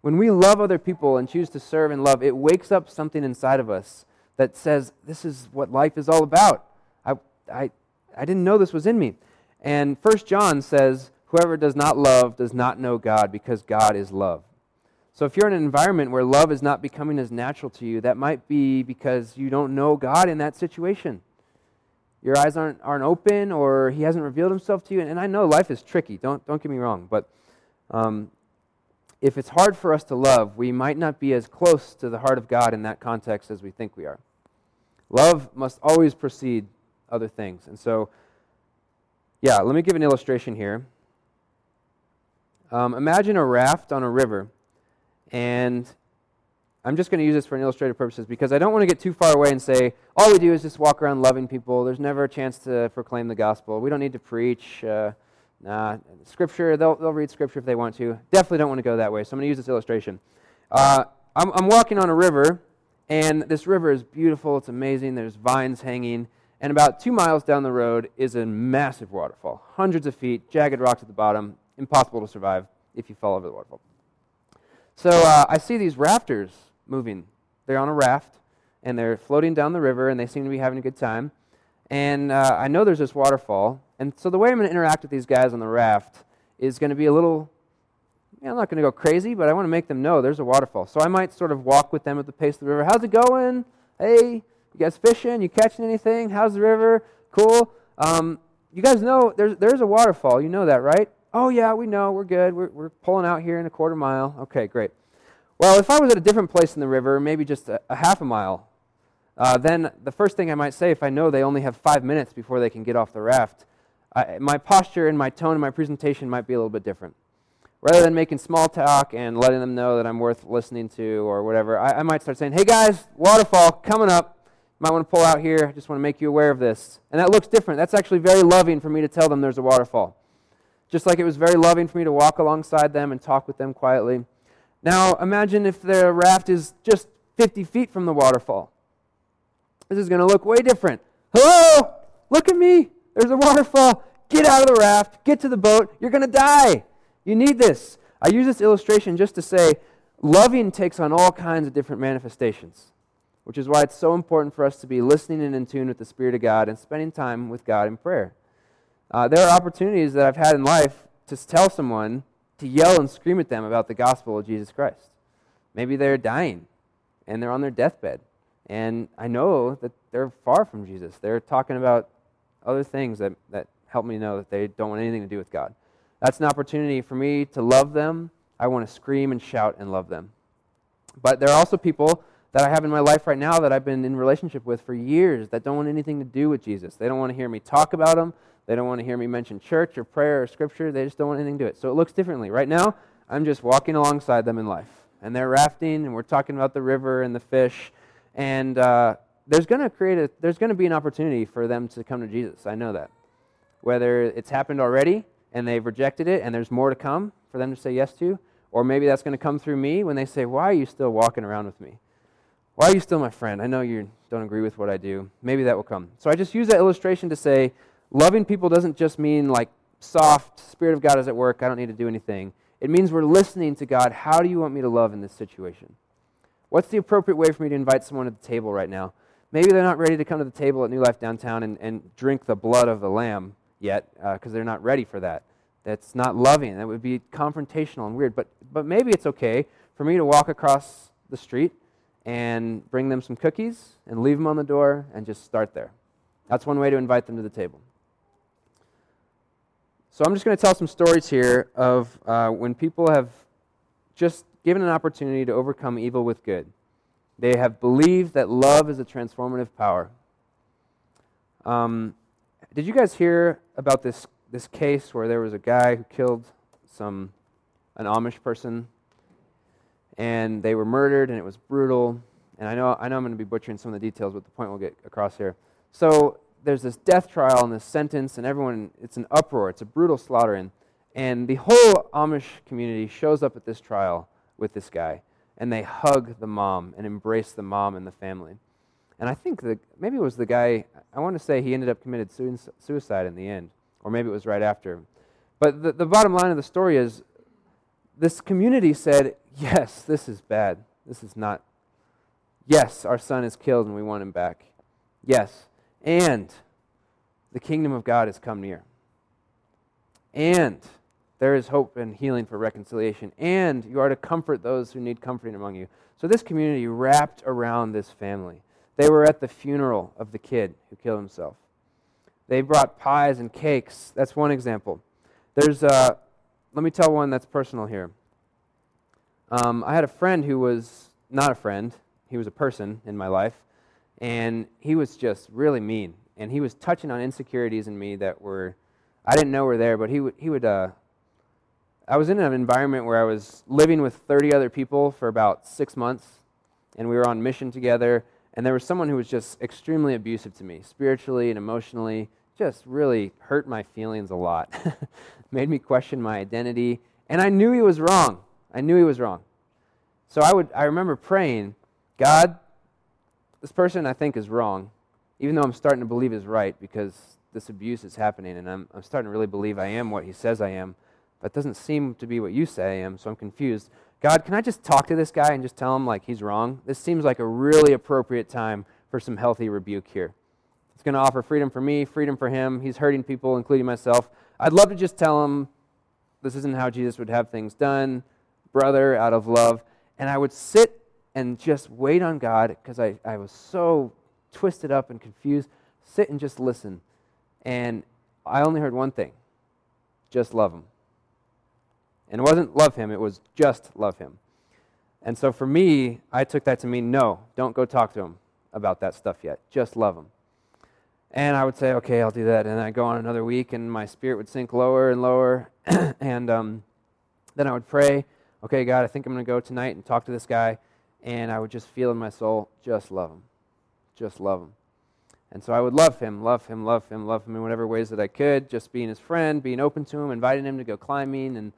When we love other people and choose to serve and love, it wakes up something inside of us that says, This is what life is all about. I, I, I didn't know this was in me. And First John says, Whoever does not love does not know God because God is love. So if you're in an environment where love is not becoming as natural to you, that might be because you don't know God in that situation. Your eyes aren't, aren't open or he hasn't revealed himself to you. And, I know life is tricky, don't, don't get me wrong. But um, if it's hard for us to love, we might not be as close to the heart of God in that context as we think we are. Love must always precede other things. And so, yeah, let me give an illustration here. Um, imagine a raft on a river, and I'm just going to use this for illustrative purposes because I don't want to get too far away and say all we do is just walk around loving people. There's never a chance to proclaim the gospel. We don't need to preach. Uh, nah, scripture. They'll they'll read scripture if they want to. Definitely don't want to go that way. So I'm going to use this illustration. Uh, I'm, I'm walking on a river, and this river is beautiful. It's amazing. There's vines hanging. And about two miles down the road is a massive waterfall, hundreds of feet, jagged rocks at the bottom, impossible to survive if you fall over the waterfall. So uh, I see these rafters moving. They're on a raft, and they're floating down the river, and they seem to be having a good time. And uh, I know there's this waterfall. And so the way I'm going to interact with these guys on the raft is going to be a little, know, I'm not going to go crazy, but I want to make them know there's a waterfall. So I might sort of walk with them at the pace of the river. How's it going? Hey, you guys fishing? You catching anything? How's the river? Cool. Um, you guys know there's, there's a waterfall. You know that, right? Oh, yeah, we know. We're good. We're, we're pulling out here in a quarter mile. Okay, great. Well, if I was at a different place in the river, maybe just a, a half a mile, uh, then the first thing I might say, if I know they only have five minutes before they can get off the raft, I, my posture and my tone and my presentation might be a little bit different. Rather than making small talk and letting them know that I'm worth listening to or whatever, I, I might start saying, hey guys, waterfall coming up. Might want to pull out here. Just want to make you aware of this. And that looks different. That's actually very loving for me to tell them there's a waterfall just like it was very loving for me to walk alongside them and talk with them quietly. Now, imagine if the raft is just 50 feet from the waterfall. This is going to look way different. Hello? Look at me. There's a waterfall. Get out of the raft. Get to the boat. You're going to die. You need this. I use this illustration just to say loving takes on all kinds of different manifestations. which is why it's so important for us to be listening and in tune with the Spirit of God and spending time with God in prayer. Uh, there are opportunities that I've had in life to tell someone to yell and scream at them about the gospel of Jesus Christ. Maybe they're dying and they're on their deathbed. And I know that they're far from Jesus. They're talking about other things that, that help me know that they don't want anything to do with God. That's an opportunity for me to love them. I want to scream and shout and love them. But there are also people that I have in my life right now that I've been in relationship with for years that don't want anything to do with Jesus. They don't want to hear me talk about him. They don't want to hear me mention church or prayer or scripture. They just don't want anything to do it. So it looks differently. Right now, I'm just walking alongside them in life. And they're rafting, and we're talking about the river and the fish. And uh, there's going to create a, there's going to be an opportunity for them to come to Jesus. I know that. Whether it's happened already and they've rejected it and there's more to come for them to say yes to, or maybe that's going to come through me when they say, Why are you still walking around with me? Why are you still my friend? I know you don't agree with what I do. Maybe that will come. So I just use that illustration to say, loving people doesn't just mean like soft, Spirit of God is at work, I don't need to do anything. It means we're listening to God. How do you want me to love in this situation? What's the appropriate way for me to invite someone to the table right now? Maybe they're not ready to come to the table at New Life Downtown and, and drink the blood of the Lamb yet because uh, they're not ready for that. That's not loving. That would be confrontational and weird. But, but maybe it's okay for me to walk across the street and bring them some cookies and leave them on the door and just start there. That's one way to invite them to the table. So I'm just going to tell some stories here of uh, when people have just given an opportunity to overcome evil with good. They have believed that love is a transformative power. Um, did you guys hear about this, this case where there was a guy who killed some an Amish person and they were murdered and it was brutal and I know, I know I'm going to be butchering some of the details, but the point we'll get across here. So there's this death trial and this sentence, and everyone, it's an uproar. It's a brutal slaughtering. And the whole Amish community shows up at this trial with this guy, and they hug the mom and embrace the mom and the family. And I think maybe it was the guy, I want to say he ended up committed suicide in the end, or maybe it was right after. But the, the bottom line of the story is this community said, yes, this is bad. This is not Yes, our son is killed and we want him back. Yes. And the kingdom of God has come near. And there is hope and healing for reconciliation. And you are to comfort those who need comforting among you. So this community wrapped around this family. They were at the funeral of the kid who killed himself. They brought pies and cakes. That's one example. There's, a, let me tell one that's personal here. Um, I had a friend who was not a friend, he was a person in my life, and he was just really mean. And he was touching on insecurities in me that were, I didn't know were there, but he would, he would, uh, I was in an environment where I was living with 30 other people for about six months, and we were on mission together. And there was someone who was just extremely abusive to me, spiritually and emotionally, just really hurt my feelings a lot, made me question my identity. And I knew he was wrong. I knew he was wrong. So I, would, I remember praying God, this person I think is wrong, even though I'm starting to believe is right because this abuse is happening and I'm, I'm starting to really believe I am what he says I am, but it doesn't seem to be what you say I am, so I'm confused. God, can I just talk to this guy and just tell him like he's wrong? This seems like a really appropriate time for some healthy rebuke here. It's going to offer freedom for me, freedom for him. He's hurting people, including myself. I'd love to just tell him this isn't how Jesus would have things done, brother, out of love. And I would sit and just wait on God because I, I was so twisted up and confused. Sit and just listen. And I only heard one thing just love Him. And it wasn't love Him, it was just love Him. And so for me, I took that to mean no, don't go talk to Him about that stuff yet. Just love Him. And I would say, okay, I'll do that. And I go on another week, and my spirit would sink lower and lower. and um, then I would pray, okay, God, I think I'm going to go tonight and talk to this guy and I would just feel in my soul, just love him. Just love him. And so I would love him, love him, love him, love him in whatever ways that I could, just being his friend, being open to him, inviting him to go climbing, and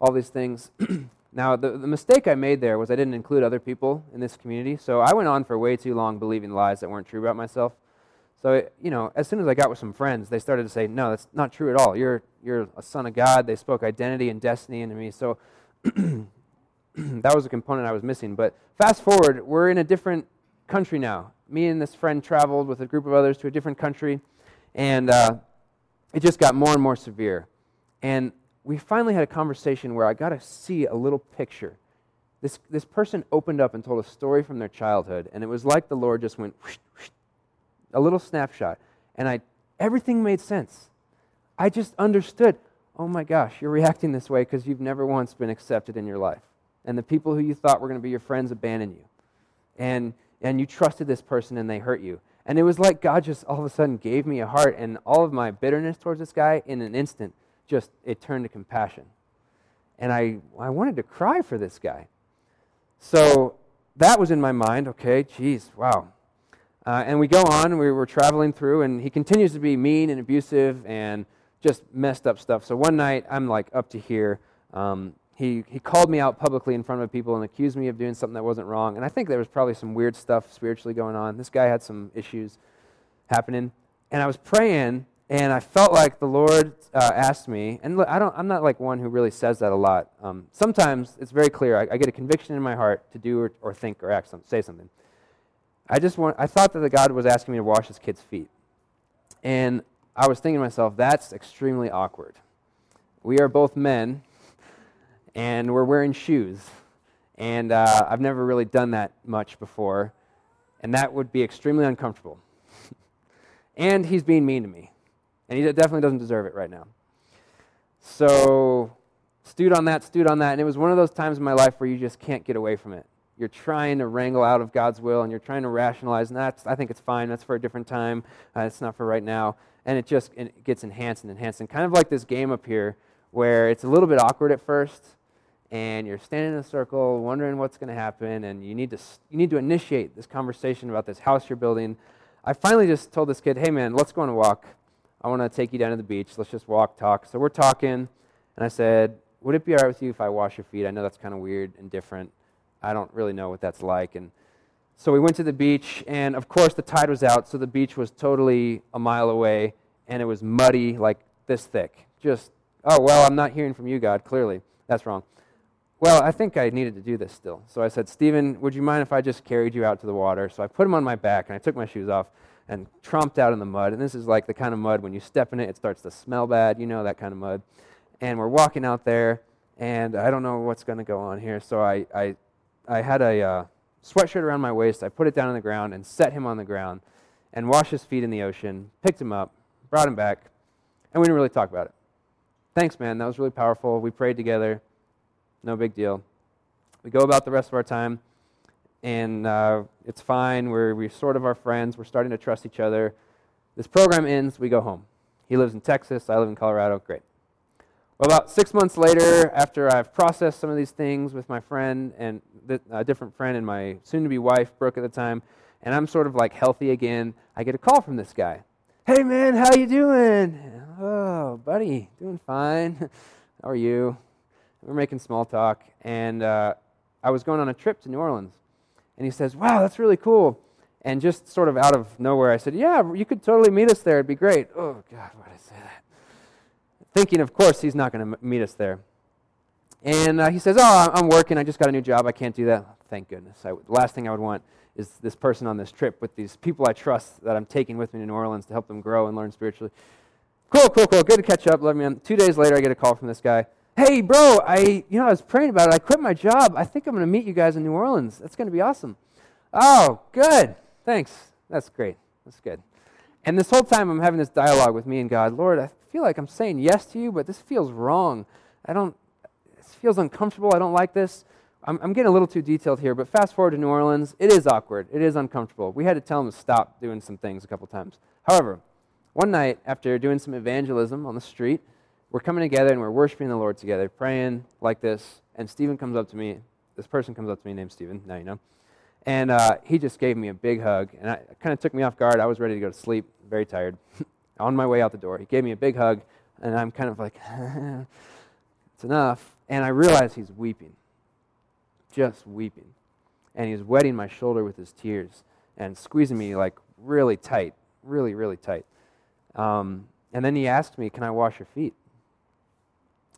all these things. now, the, the mistake I made there was I didn't include other people in this community. So I went on for way too long believing lies that weren't true about myself. So, you know, as soon as I got with some friends, they started to say, no, that's not true at all. You're, you're a son of God. They spoke identity and destiny into me. So that was a component I was missing. But fast forward, we're in a different country now. Me and this friend traveled with a group of others to a different country, and uh, it just got more and more severe. And we finally had a conversation where I got to see a little picture. This, this person opened up and told a story from their childhood, and it was like the Lord just went whoosh, whoosh, a little snapshot. And I, everything made sense. I just understood oh my gosh, you're reacting this way because you've never once been accepted in your life. And the people who you thought were going to be your friends abandoned you. And, and you trusted this person and they hurt you. And it was like God just all of a sudden gave me a heart, and all of my bitterness towards this guy in an instant just it turned to compassion. And I, I wanted to cry for this guy. So that was in my mind. Okay, geez, wow. Uh, and we go on, we were traveling through, and he continues to be mean and abusive and just messed up stuff. So one night, I'm like up to here. Um, he, he called me out publicly in front of people and accused me of doing something that wasn't wrong. And I think there was probably some weird stuff spiritually going on. This guy had some issues happening. And I was praying, and I felt like the Lord uh, asked me, and look, I don't, I'm not like one who really says that a lot. Um, sometimes it's very clear. I, I, get a conviction in my heart to do or, or think or act some, say something. I just want, I thought that the God was asking me to wash his kid's feet. And I was thinking to myself, that's extremely awkward. We are both men, and we're wearing shoes. And uh, I've never really done that much before, and that would be extremely uncomfortable. and he's being mean to me, and he definitely doesn't deserve it right now. So, stewed on that, stewed on that, and it was one of those times in my life where you just can't get away from it. You're trying to wrangle out of God's will, and you're trying to rationalize, and that's, I think it's fine, that's for a different time, uh, it's not for right now and it just it gets enhanced and enhanced. And kind of like this game up here, where it's a little bit awkward at first, and you're standing in a circle wondering what's going to happen, and you need to you need to initiate this conversation about this house you're building. I finally just told this kid, "Hey man, let's go on a walk. I want to take you down to the beach. Let's just walk, talk." So we're talking, and I said, "Would it be all right with you if I wash your feet? I know that's kind of weird and different. I don't really know what that's like." And so we went to the beach, and of course, the tide was out, so the beach was totally a mile away, and it was muddy, like this thick. Just, oh, well, I'm not hearing from you, God, clearly. That's wrong. Well, I think I needed to do this still. So I said, Stephen, would you mind if I just carried you out to the water? So I put him on my back, and I took my shoes off and tromped out in the mud. And this is like the kind of mud when you step in it, it starts to smell bad. You know that kind of mud. And we're walking out there, and I don't know what's going to go on here. So I, I, I had a. Uh, sweatshirt around my waist. I put it down on the ground and set him on the ground and washed his feet in the ocean, picked him up, brought him back, and we didn't really talk about it. Thanks, man. That was really powerful. We prayed together. No big deal. We go about the rest of our time, and uh, it's fine. We're, we're sort of our friends. We're starting to trust each other. This program ends. We go home. He lives in Texas. I live in Colorado. Great. Well, about six months later, after I've processed some of these things with my friend and a different friend and my soon-to-be wife, Brooke, at the time, and I'm sort of like healthy again, I get a call from this guy. Hey, man, how you doing? Oh, buddy, doing fine. how are you? We're making small talk, and uh, I was going on a trip to New Orleans, and he says, "Wow, that's really cool." And just sort of out of nowhere, I said, "Yeah, you could totally meet us there. It'd be great." Oh God, why did I say that? thinking, of course, he's not going to meet us there. And uh, he says, Oh, I'm working. I just got a new job. I can't do that. Thank goodness. I, the last thing I would want is this person on this trip with these people I trust that I'm taking with me to New Orleans to help them grow and learn spiritually. Cool, cool, cool. Good to catch up. Love me. Two days later, I get a call from this guy. Hey, bro, I, you know, I was praying about it. I quit my job. I think I'm going to meet you guys in New Orleans. That's going to be awesome. Oh, good. Thanks. That's great. That's good. And this whole time, I'm having this dialogue with me and God. Lord, I feel like I'm saying yes to you, but this feels wrong. I don't, this feels uncomfortable. I don't like this. I'm, I'm getting a little too detailed here, but fast forward to New Orleans. It is awkward. It is uncomfortable. We had to tell him to stop doing some things a couple times. However, one night, after doing some evangelism on the street, we're coming together and we're worshiping the Lord together, praying like this. And Stephen comes up to me. This person comes up to me named Stephen. Now you know. And uh, he just gave me a big hug. And it kind of took me off guard. I was ready to go to sleep, very tired. on my way out the door, he gave me a big hug. And I'm kind of like, it's enough. And I realize he's weeping, just weeping. And he's wetting my shoulder with his tears and squeezing me like really tight, really, really tight. Um, and then he asked me, Can I wash your feet?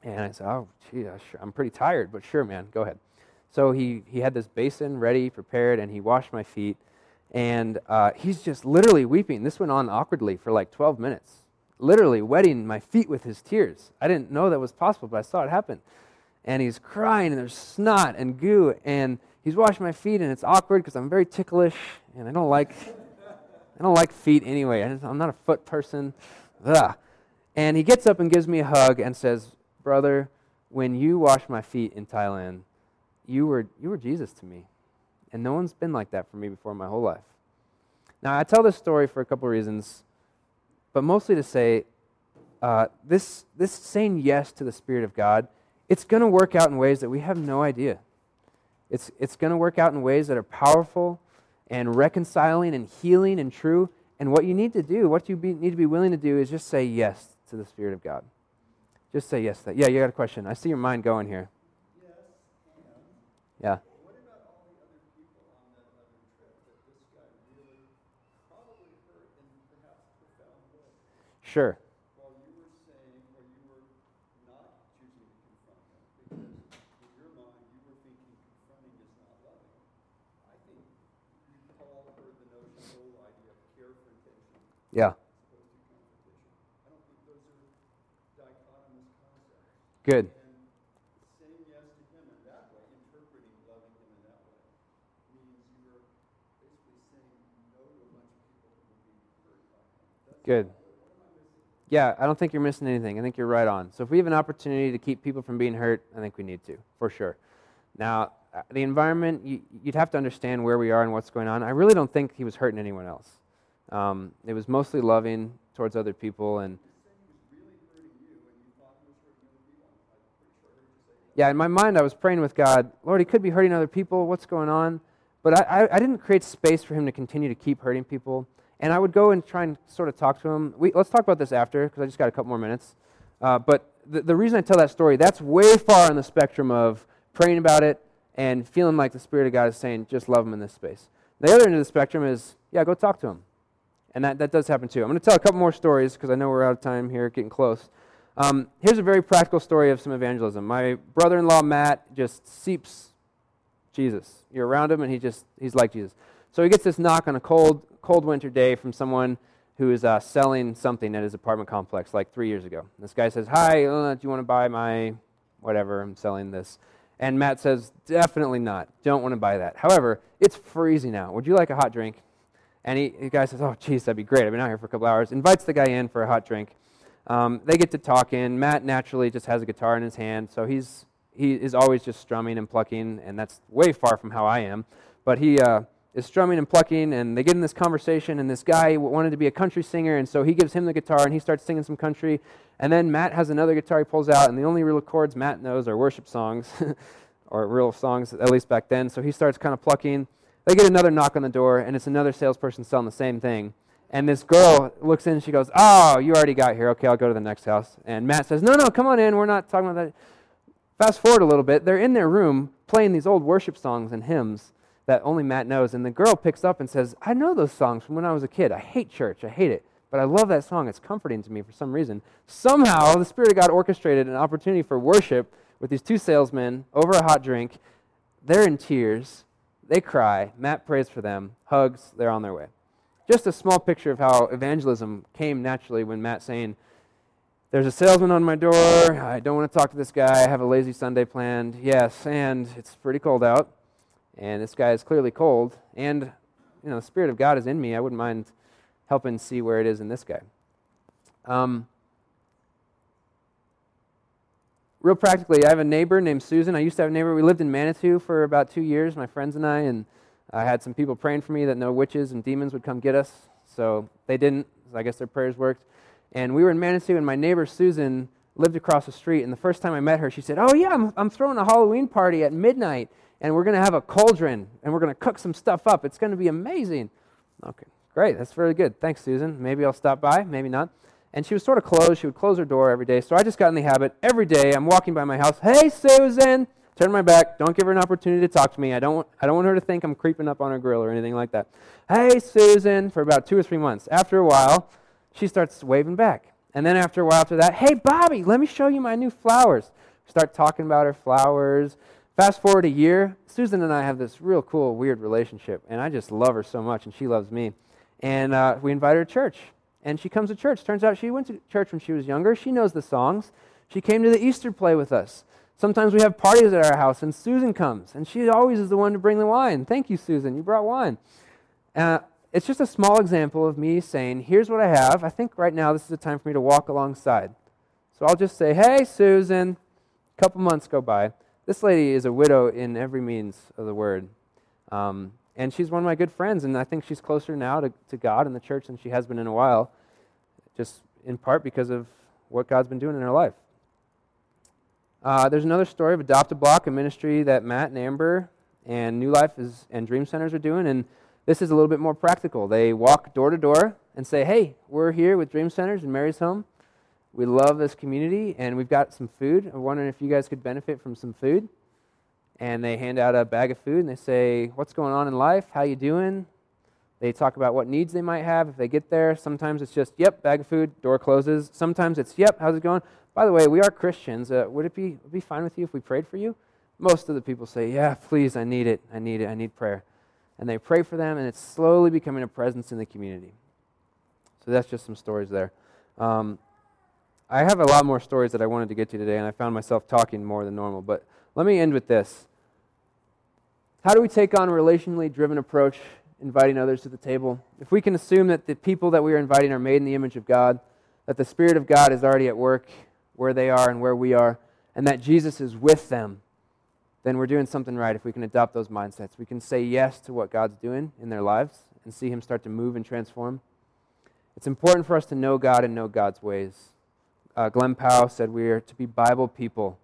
And I said, Oh, gee, I'm pretty tired, but sure, man, go ahead. So he, he had this basin ready, prepared, and he washed my feet. And uh, he's just literally weeping. This went on awkwardly for like 12 minutes, literally wetting my feet with his tears. I didn't know that was possible, but I saw it happen. And he's crying, and there's snot and goo, and he's washing my feet, and it's awkward because I'm very ticklish, and I don't like, I don't like feet anyway. I am not a foot person. Ugh. And he gets up and gives me a hug and says, "Brother, when you washed my feet in Thailand, you were you were Jesus to me." And no one's been like that for me before my whole life. Now, I tell this story for a couple reasons, but mostly to say uh, this, this saying yes to the Spirit of God, it's going to work out in ways that we have no idea. It's, it's going to work out in ways that are powerful and reconciling and healing and true. And what you need to do, what you be, need to be willing to do, is just say yes to the Spirit of God. Just say yes that. Yeah, you got a question. I see your mind going here. Yeah. Sure. While you were saying, or you were not choosing to confront him, because in your mind you were thinking confronting is not loving. I think Paul heard the notion, the whole idea of carefrontation Yeah. That's Good. Yeah, I don't think you're missing anything. I think you're right on. So if we have an opportunity to keep people from being hurt, I think we need to, for sure. Now, uh, the environment, you, would have to understand where we are and what's going on. I really don't think he was hurting anyone else. Um, it was mostly loving towards other people and. Yeah, in my mind, I was praying with God, Lord, he could be hurting other people. What's going on? But I, I, I didn't create space for him to continue to keep hurting people. And I would go and try and sort of talk to him. We, let's talk about this after, because I just got a couple more minutes. Uh, but the, the reason I tell that story, that's way far on the spectrum of praying about it and feeling like the Spirit of God is saying, just love him in this space. The other end of the spectrum is, yeah, go talk to him. And that, that does happen too. I'm going to tell a couple more stories because I know we're out of time here, getting close. Um, here's a very practical story of some evangelism. My brother in law, Matt, just seeps Jesus. You're around him, and he just, he's like Jesus. So he gets this knock on a cold, cold winter day from someone who is uh, selling something at his apartment complex like three years ago. This guy says, Hi, uh, do you want to buy my whatever? I'm selling this. And Matt says, Definitely not. Don't want to buy that. However, it's freezing out. Would you like a hot drink? And he, the guy says, Oh, geez, that'd be great. I've been out here for a couple hours. Invites the guy in for a hot drink. Um, they get to talking. Matt naturally just has a guitar in his hand, so he's, he is always just strumming and plucking, and that's way far from how I am. But he, uh, is strumming and plucking, and they get in this conversation, and this guy wanted to be a country singer, and so he gives him the guitar, and he starts singing some country. And then Matt has another guitar he pulls out, and the only real chords Matt knows are worship songs, or real songs, at least back then. So he starts kind of plucking. They get another knock on the door, and it's another salesperson selling the same thing. And this girl looks in, and she goes, Oh, you already got here. Okay, I'll go to the next house. And Matt says, No, no, come on in. We're not talking about that. Fast forward a little bit. They're in their room playing these old worship songs and hymns that only Matt knows. And the girl picks up and says, I know those songs from when I was a kid. I hate church. I hate it. But I love that song. It's comforting to me for some reason. Somehow, the Spirit of God orchestrated an opportunity for worship with these two salesmen over a hot drink. They're in tears. They cry. Matt prays for them, hugs. They're on their way. Just a small picture of how evangelism came naturally when Matt saying, There's a salesman on my door. I don't want to talk to this guy. I have a lazy Sunday planned. Yes, and it's pretty cold out and this guy is clearly cold, and you know the Spirit of God is in me. I wouldn't mind helping see where it is in this guy. Um, real practically, I have a neighbor named Susan. I used to have a neighbor. We lived in Manitou for about two years, my friends and I, and I had some people praying for me that no witches and demons would come get us. So they didn't. So I guess their prayers worked. And we were in Manitou, and my neighbor Susan lived across the street. And the first time I met her, she said, "Oh yeah, I'm, I'm throwing a Halloween party at midnight." and we're going to have a cauldron and we're going to cook some stuff up. It's going to be amazing. Okay, great. That's very good. Thanks, Susan. Maybe I'll stop by, maybe not. And she was sort of closed. She would close her door every day. So I just got in the habit every day. I'm walking by my house. Hey, Susan. Turn my back. Don't give her an opportunity to talk to me. I don't, I don't want her to think I'm creeping up on her grill or anything like that. Hey, Susan, for about two or three months. After a while, she starts waving back. And then after a while after that, hey, Bobby, let me show you my new flowers. Start talking about her flowers Fast forward a year, Susan and I have this real cool, weird relationship, and I just love her so much, and she loves me. And uh, we invite her to church, and she comes to church. Turns out she went to church when she was younger. She knows the songs. She came to the Easter play with us. Sometimes we have parties at our house, and Susan comes, and she always is the one to bring the wine. Thank you, Susan. You brought wine. Uh, it's just a small example of me saying, Here's what I have. I think right now this is the time for me to walk alongside. So I'll just say, Hey, Susan. A couple months go by. This lady is a widow in every means of the word. Um, and she's one of my good friends, and I think she's closer now to, to God and the church than she has been in a while, just in part because of what God's been doing in her life. Uh, there's another story of Adopt a Block, a ministry that Matt and Amber and New Life is, and Dream Centers are doing, and this is a little bit more practical. They walk door to door and say, Hey, we're here with Dream Centers and Mary's Home. We love this community, and we've got some food. I'm wondering if you guys could benefit from some food. And they hand out a bag of food, and they say, "What's going on in life? How you doing?" They talk about what needs they might have if they get there. Sometimes it's just, "Yep, bag of food." Door closes. Sometimes it's, "Yep, how's it going?" By the way, we are Christians. Uh, would it be be fine with you if we prayed for you? Most of the people say, "Yeah, please, I need it. I need it. I need prayer." And they pray for them, and it's slowly becoming a presence in the community. So that's just some stories there. Um, I have a lot more stories that I wanted to get to today, and I found myself talking more than normal. But let me end with this. How do we take on a relationally driven approach, inviting others to the table? If we can assume that the people that we are inviting are made in the image of God, that the Spirit of God is already at work where they are and where we are, and that Jesus is with them, then we're doing something right if we can adopt those mindsets. We can say yes to what God's doing in their lives and see Him start to move and transform. It's important for us to know God and know God's ways uh, Glenn Powell said we are to be Bible people.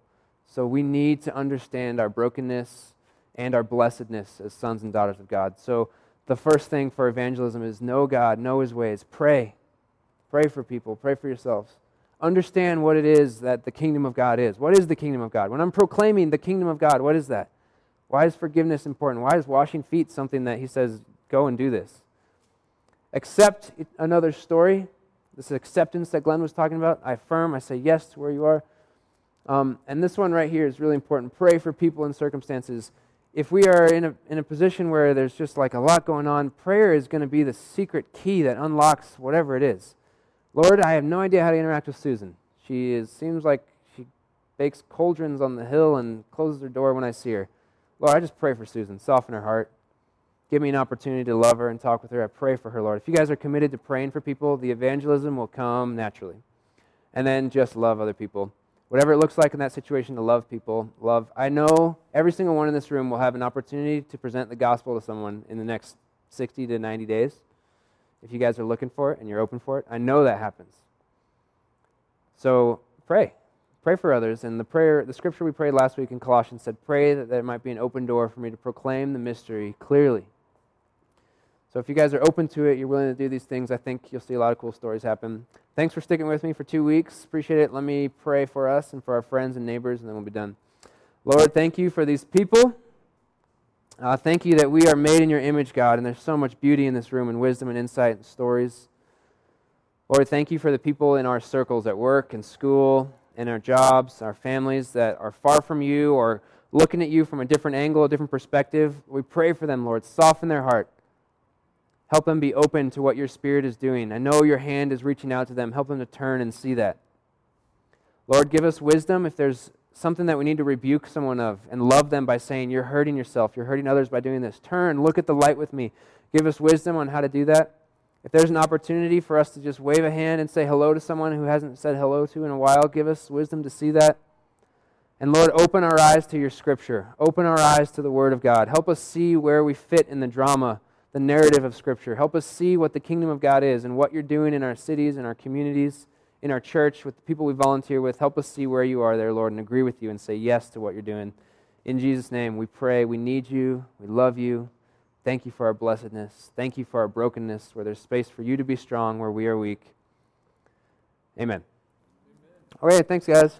So we need to understand our brokenness and our blessedness as sons and daughters of God. So the first thing for evangelism is know God, know His ways, pray. Pray for people, pray for yourselves. Understand what it is that the kingdom of God is. What is the kingdom of God? When I'm proclaiming the kingdom of God, what is that? Why is forgiveness important? Why is washing feet something that He says, go and do this? Accept another story this acceptance that Glenn was talking about. I affirm, I say yes to where you are. Um, and this one right here is really important. Pray for people in circumstances. If we are in a, in a position where there's just like a lot going on, prayer is going to be the secret key that unlocks whatever it is. Lord, I have no idea how to interact with Susan. She is, seems like she bakes cauldrons on the hill and closes her door when I see her. Lord, I just pray for Susan. Soften her heart give me an opportunity to love her and talk with her. I pray for her, Lord. If you guys are committed to praying for people, the evangelism will come naturally. And then just love other people. Whatever it looks like in that situation to love people, love. I know every single one in this room will have an opportunity to present the gospel to someone in the next 60 to 90 days. If you guys are looking for it and you're open for it, I know that happens. So pray. Pray for others. And the prayer, the scripture we prayed last week in Colossians said, Pray that there might be an open door for me to proclaim the mystery clearly so if you guys are open to it, you're willing to do these things, I think you'll see a lot of cool stories happen. Thanks for sticking with me for two weeks. Appreciate it. Let me pray for us and for our friends and neighbors, and then we'll be done. Lord, thank you for these people. Uh, thank you that we are made in your image, God, and there's so much beauty in this room and wisdom and insight and stories. Lord, thank you for the people in our circles at work and school, in our jobs, our families that are far from you or looking at you from a different angle, a different perspective. We pray for them, Lord. Soften their heart. Help them be open to what your Spirit is doing. I know your hand is reaching out to them. Help them to turn and see that. Lord, give us wisdom if there's something that we need to rebuke someone of and love them by saying, You're hurting yourself. You're hurting others by doing this. Turn, look at the light with me. Give us wisdom on how to do that. If there's an opportunity for us to just wave a hand and say hello to someone who hasn't said hello to in a while, give us wisdom to see that. And Lord, open our eyes to your scripture. Open our eyes to the word of God. Help us see where we fit in the drama the narrative of Scripture. Help us see what the kingdom of God is and what you're doing in our cities, and our communities, in our church, with the people we volunteer with. Help us see where you are there, Lord, and agree with you and say yes to what you're doing. In Jesus' name, we pray. We need you. We love you. Thank you for our blessedness. Thank you for our brokenness, where there's space for you to be strong, where we are weak. Amen. Amen. All right, thanks, guys.